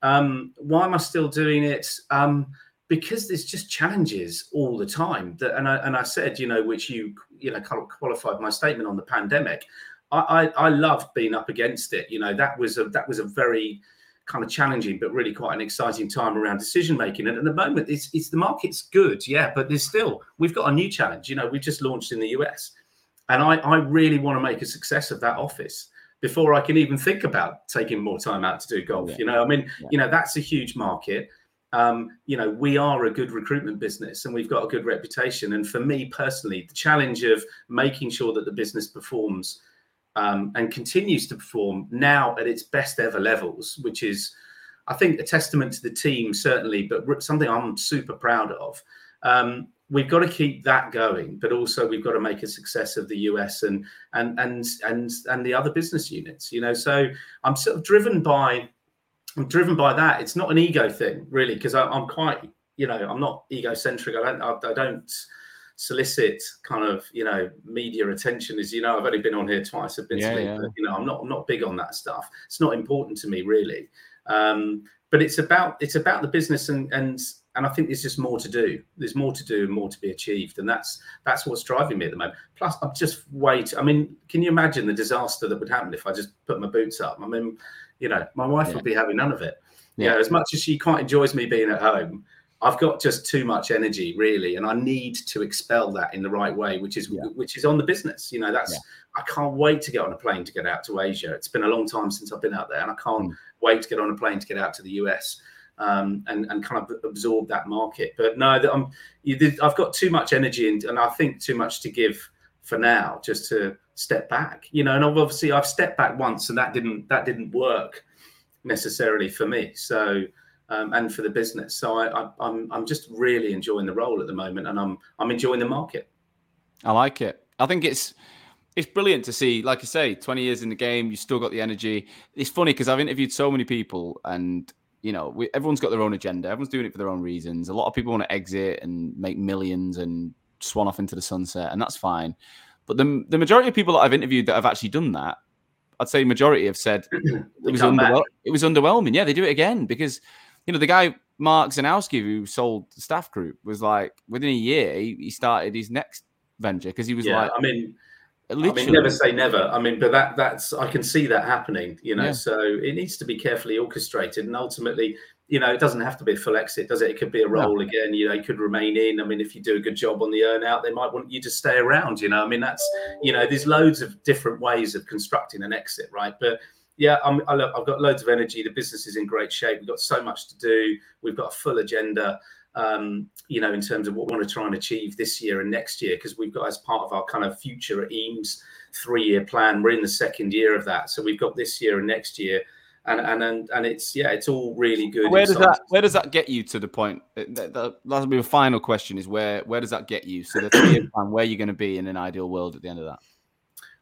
Speaker 2: Um, why am i still doing it? Um, because there's just challenges all the time that and I, and I said you know which you you know kind of qualified my statement on the pandemic I, I, I loved being up against it. You know, that was a that was a very kind of challenging, but really quite an exciting time around decision making. And at the moment, it's it's the market's good, yeah, but there's still we've got a new challenge. You know, we just launched in the US, and I I really want to make a success of that office before I can even think about taking more time out to do golf. Yeah. You know, I mean, yeah. you know, that's a huge market. Um, you know, we are a good recruitment business and we've got a good reputation. And for me personally, the challenge of making sure that the business performs um, and continues to perform now at its best ever levels, which is, I think, a testament to the team, certainly, but something I'm super proud of. Um, we've got to keep that going, but also we've got to make a success of the US and and and and and the other business units. You know, so I'm sort of driven by I'm driven by that. It's not an ego thing, really, because I'm quite you know I'm not egocentric. I don't I, I don't solicit kind of you know media attention as you know i've only been on here twice i've been yeah, yeah. But, you know i'm not i'm not big on that stuff it's not important to me really um, but it's about it's about the business and and and i think there's just more to do there's more to do and more to be achieved and that's that's what's driving me at the moment plus i'm just wait i mean can you imagine the disaster that would happen if i just put my boots up i mean you know my wife yeah. would be having none of it yeah. You know, as much as she quite enjoys me being at home I've got just too much energy, really, and I need to expel that in the right way, which is yeah. which is on the business. You know, that's yeah. I can't wait to get on a plane to get out to Asia. It's been a long time since I've been out there, and I can't mm. wait to get on a plane to get out to the US. um, and and kind of absorb that market. But no, that I'm I've got too much energy and, and I think too much to give for now, just to step back. You know, and obviously I've stepped back once, and that didn't that didn't work necessarily for me. So. Um, and for the business, so I, I, I'm I'm just really enjoying the role at the moment, and I'm I'm enjoying the market.
Speaker 1: I like it. I think it's it's brilliant to see. Like I say, 20 years in the game, you still got the energy. It's funny because I've interviewed so many people, and you know, we, everyone's got their own agenda. Everyone's doing it for their own reasons. A lot of people want to exit and make millions and swan off into the sunset, and that's fine. But the the majority of people that I've interviewed that have actually done that, I'd say majority have said <clears throat> it was it was underwhelming. Yeah, they do it again because you know the guy Mark Zanowski who sold the staff group was like within a year he, he started his next venture because he was
Speaker 2: yeah,
Speaker 1: like,
Speaker 2: I mean Literally. I mean, never say never. I mean, but that that's I can see that happening. You know, yeah. so it needs to be carefully orchestrated, and ultimately, you know, it doesn't have to be a full exit, does it? It could be a role no. again. You know, you could remain in. I mean, if you do a good job on the earn out, they might want you to stay around. You know, I mean, that's you know, there's loads of different ways of constructing an exit, right? But yeah, I'm, I have got loads of energy. The business is in great shape. We've got so much to do. We've got a full agenda um, you know, in terms of what we want to try and achieve this year and next year, because we've got as part of our kind of future at Eames three year plan, we're in the second year of that. So we've got this year and next year. And, and and and it's yeah, it's all really good.
Speaker 1: Where does that Where does that get you to the point? That, that'll be a final question: is where Where does that get you? So the three year <coughs> plan, where are you're going to be in an ideal world at the end of that?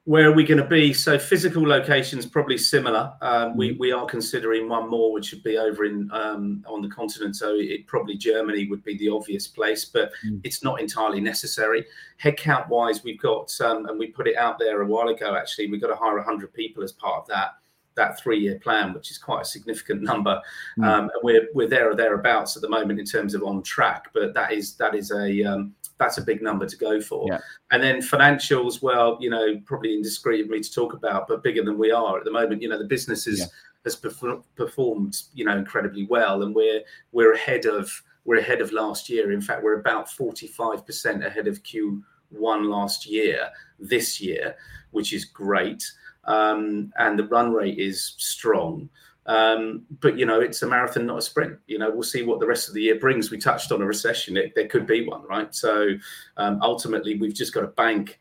Speaker 2: Where are we going to be? So physical locations probably similar. Um, we mm-hmm. we are considering one more, which would be over in um, on the continent. So it probably Germany would be the obvious place, but mm. it's not entirely necessary. Headcount wise, we've got um, and we put it out there a while ago. Actually, we've got to hire 100 people as part of that that three year plan, which is quite a significant <laughs> number. Mm. Um, we're we're there or thereabouts at the moment in terms of on track, but that is that is a um, that's a big number to go for. Yeah. And then financials, well, you know, probably indiscreet of me to talk about, but bigger than we are at the moment. You know, the business is, yeah. has performed, you know, incredibly well, and we're we're ahead of we're ahead of last year. In fact, we're about forty five percent ahead of Q one last year this year, which is great. Um, and the run rate is strong. Um, but you know, it's a marathon, not a sprint. You know, we'll see what the rest of the year brings. We touched on a recession; it, there could be one, right? So um, ultimately, we've just got to bank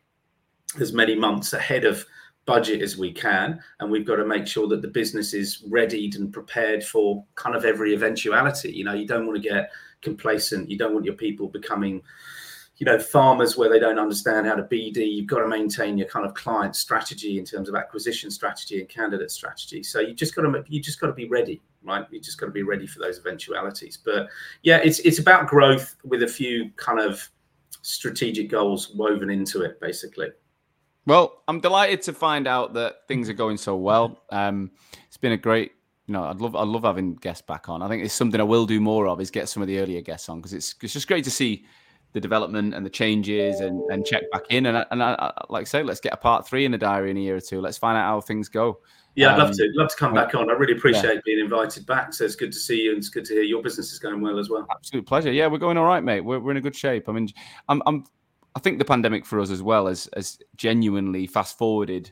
Speaker 2: as many months ahead of budget as we can, and we've got to make sure that the business is readied and prepared for kind of every eventuality. You know, you don't want to get complacent. You don't want your people becoming you know farmers where they don't understand how to bd you've got to maintain your kind of client strategy in terms of acquisition strategy and candidate strategy. So you just got to you just got to be ready right? You just got to be ready for those eventualities. But yeah it's it's about growth with a few kind of strategic goals woven into it basically.
Speaker 1: Well i'm delighted to find out that things are going so well. Um it's been a great you know, I'd love I love having guests back on. I think it's something I will do more of is get some of the earlier guests on because it's it's just great to see the development and the changes and, and check back in. And, and I, like I say, let's get a part three in the diary in a year or two. Let's find out how things go.
Speaker 2: Yeah, I'd love um, to. Love to come back on. I really appreciate yeah. being invited back. So it's good to see you, and it's good to hear your business is going well as well.
Speaker 1: Absolute pleasure. Yeah, we're going all right, mate. We're, we're in a good shape. I mean, I'm, I'm I think the pandemic for us as well has has genuinely fast forwarded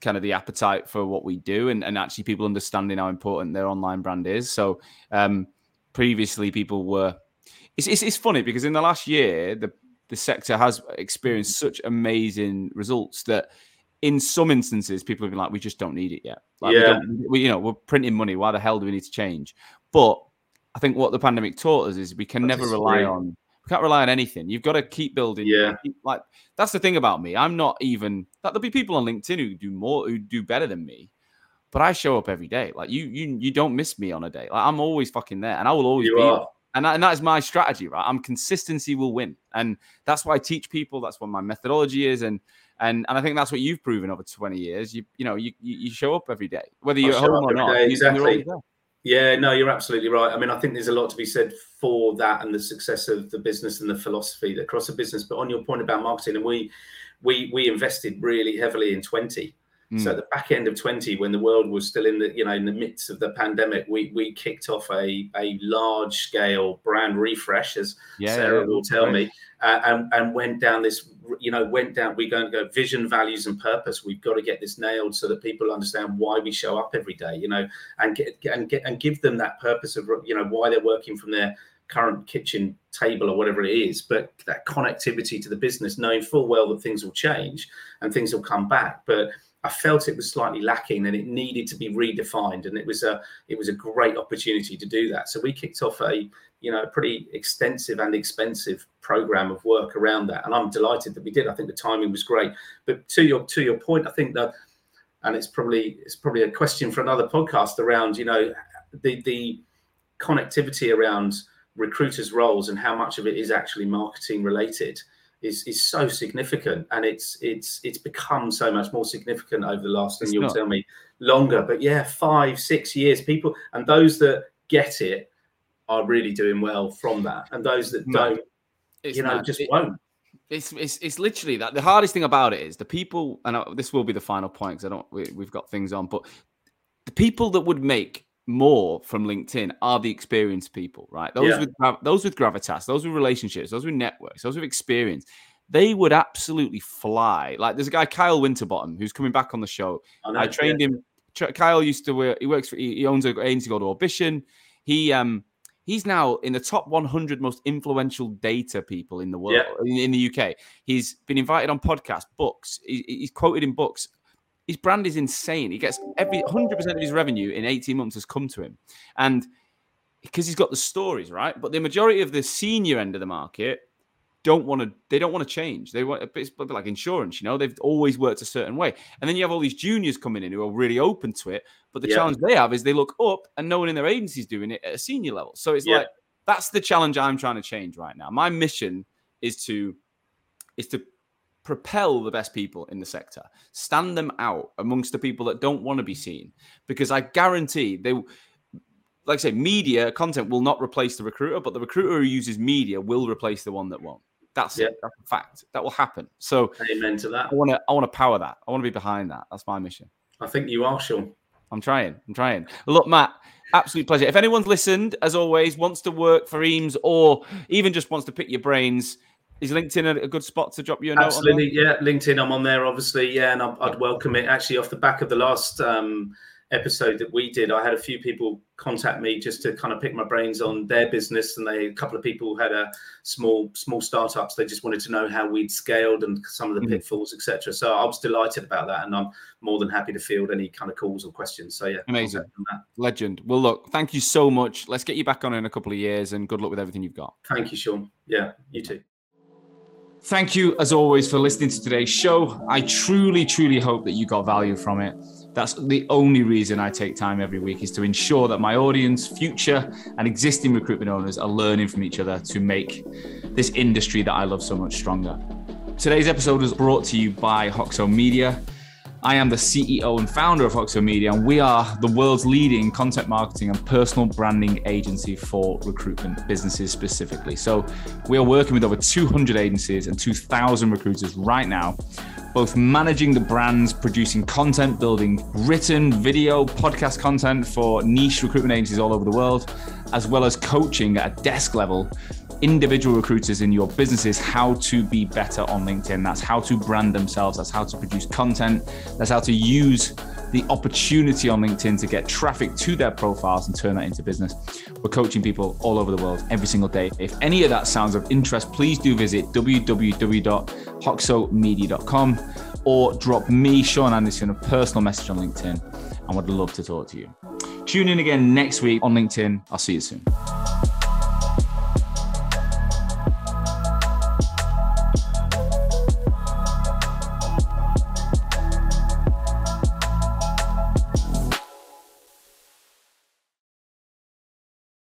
Speaker 1: kind of the appetite for what we do, and, and actually people understanding how important their online brand is. So um, previously, people were it's, it's, it's funny because in the last year, the the sector has experienced such amazing results that in some instances people have been like, we just don't need it yet. Like,
Speaker 2: yeah,
Speaker 1: we, we, you know, we're printing money. Why the hell do we need to change? But I think what the pandemic taught us is we can that's never rely on. We can't rely on anything. You've got to keep building.
Speaker 2: Yeah,
Speaker 1: keep, like that's the thing about me. I'm not even. Like, there'll be people on LinkedIn who do more, who do better than me but I show up every day. Like you, you, you don't miss me on a day. Like I'm always fucking there, and I will always you be. And that, and that is my strategy, right? I'm consistency will win, and that's why I teach people. That's what my methodology is, and and and I think that's what you've proven over 20 years. You you know you you show up every day, whether you're at home or not.
Speaker 2: Day, exactly. Yeah, no, you're absolutely right. I mean, I think there's a lot to be said for that and the success of the business and the philosophy across the business. But on your point about marketing, and we we we invested really heavily in 20 Mm. So at the back end of 20, when the world was still in the you know in the midst of the pandemic, we we kicked off a a large scale brand refresh, as yeah, Sarah yeah, will tell right. me, uh, and and went down this you know, went down. We're going to go vision, values, and purpose. We've got to get this nailed so that people understand why we show up every day. You know, and get and get and give them that purpose of you know why they're working from their current kitchen table or whatever it is, but that connectivity to the business, knowing full well that things will change and things will come back. But I felt it was slightly lacking and it needed to be redefined. And it was a it was a great opportunity to do that. So we kicked off a you know a pretty extensive and expensive program of work around that. And I'm delighted that we did. I think the timing was great. But to your to your point, I think that and it's probably it's probably a question for another podcast around, you know, the the connectivity around recruiters' roles and how much of it is actually marketing related is is so significant and it's it's it's become so much more significant over the last and you'll not. tell me longer. But yeah five six years people and those that get it are really doing well from that and those that don't it's you know just it, won't.
Speaker 1: It's, it's it's literally that. The hardest thing about it is the people and uh, this will be the final point because i don't we, we've got things on but the people that would make more from LinkedIn are the experienced people, right? Those yeah. with those with gravitas, those with relationships, those with networks, those with experience. They would absolutely fly. Like there's a guy Kyle Winterbottom who's coming back on the show. I, know, I trained yeah. him. Kyle used to work. He works for. He, owns an agency called Orbition. He um he's now in the top 100 most influential data people in the world yeah. in, in, the UK. He's been invited on podcasts, books. He, he's quoted in books his brand is insane. He gets every 100% of his revenue in 18 months has come to him. And because he's got the stories, right? But the majority of the senior end of the market don't want to they don't want to change. They want it's like insurance, you know, they've always worked a certain way. And then you have all these juniors coming in who are really open to it. But the yeah. challenge they have is they look up and no one in their agency is doing it at a senior level. So it's yeah. like that's the challenge I'm trying to change right now. My mission is to is to propel the best people in the sector, stand them out amongst the people that don't want to be seen. Because I guarantee they, like I say, media content will not replace the recruiter, but the recruiter who uses media will replace the one that won't. That's yeah. it. That's a fact. That will happen. So,
Speaker 2: amen to that.
Speaker 1: I want to. I want to power that. I want to be behind that. That's my mission.
Speaker 2: I think you are, Sean.
Speaker 1: I'm trying. I'm trying. Look, Matt, absolute pleasure. If anyone's listened, as always, wants to work for Eames or even just wants to pick your brains, is LinkedIn a, good spot to drop you a note?
Speaker 2: Absolutely, yeah. LinkedIn, I'm on there, obviously, yeah, and I'd, I'd, welcome it. Actually, off the back of the last um, episode that we did, I had a few people contact me just to kind of pick my brains on their business, and they a couple of people had a small small startups. They just wanted to know how we'd scaled and some of the mm-hmm. pitfalls, etc. So I was delighted about that, and I'm more than happy to field any kind of calls or questions. So yeah,
Speaker 1: amazing, legend. Well, look, thank you so much. Let's get you back on in a couple of years, and good luck with everything you've got.
Speaker 2: Thank you, Sean. Yeah, you too.
Speaker 1: Thank you, as always, for listening to today's show. I truly, truly hope that you got value from it. That's the only reason I take time every week is to ensure that my audience, future and existing recruitment owners are learning from each other to make this industry that I love so much stronger. Today's episode was brought to you by Hoxo Media. I am the CEO and founder of Hoxo Media, and we are the world's leading content marketing and personal branding agency for recruitment businesses specifically. So we are working with over 200 agencies and 2,000 recruiters right now, both managing the brands, producing content, building written, video, podcast content for niche recruitment agencies all over the world, as well as coaching at a desk level individual recruiters in your businesses how to be better on LinkedIn. That's how to brand themselves. That's how to produce content. That's how to use the opportunity on LinkedIn to get traffic to their profiles and turn that into business. We're coaching people all over the world every single day. If any of that sounds of interest, please do visit www.hoxomedia.com or drop me, Sean Anderson, a personal message on LinkedIn. I would love to talk to you. Tune in again next week on LinkedIn. I'll see you soon.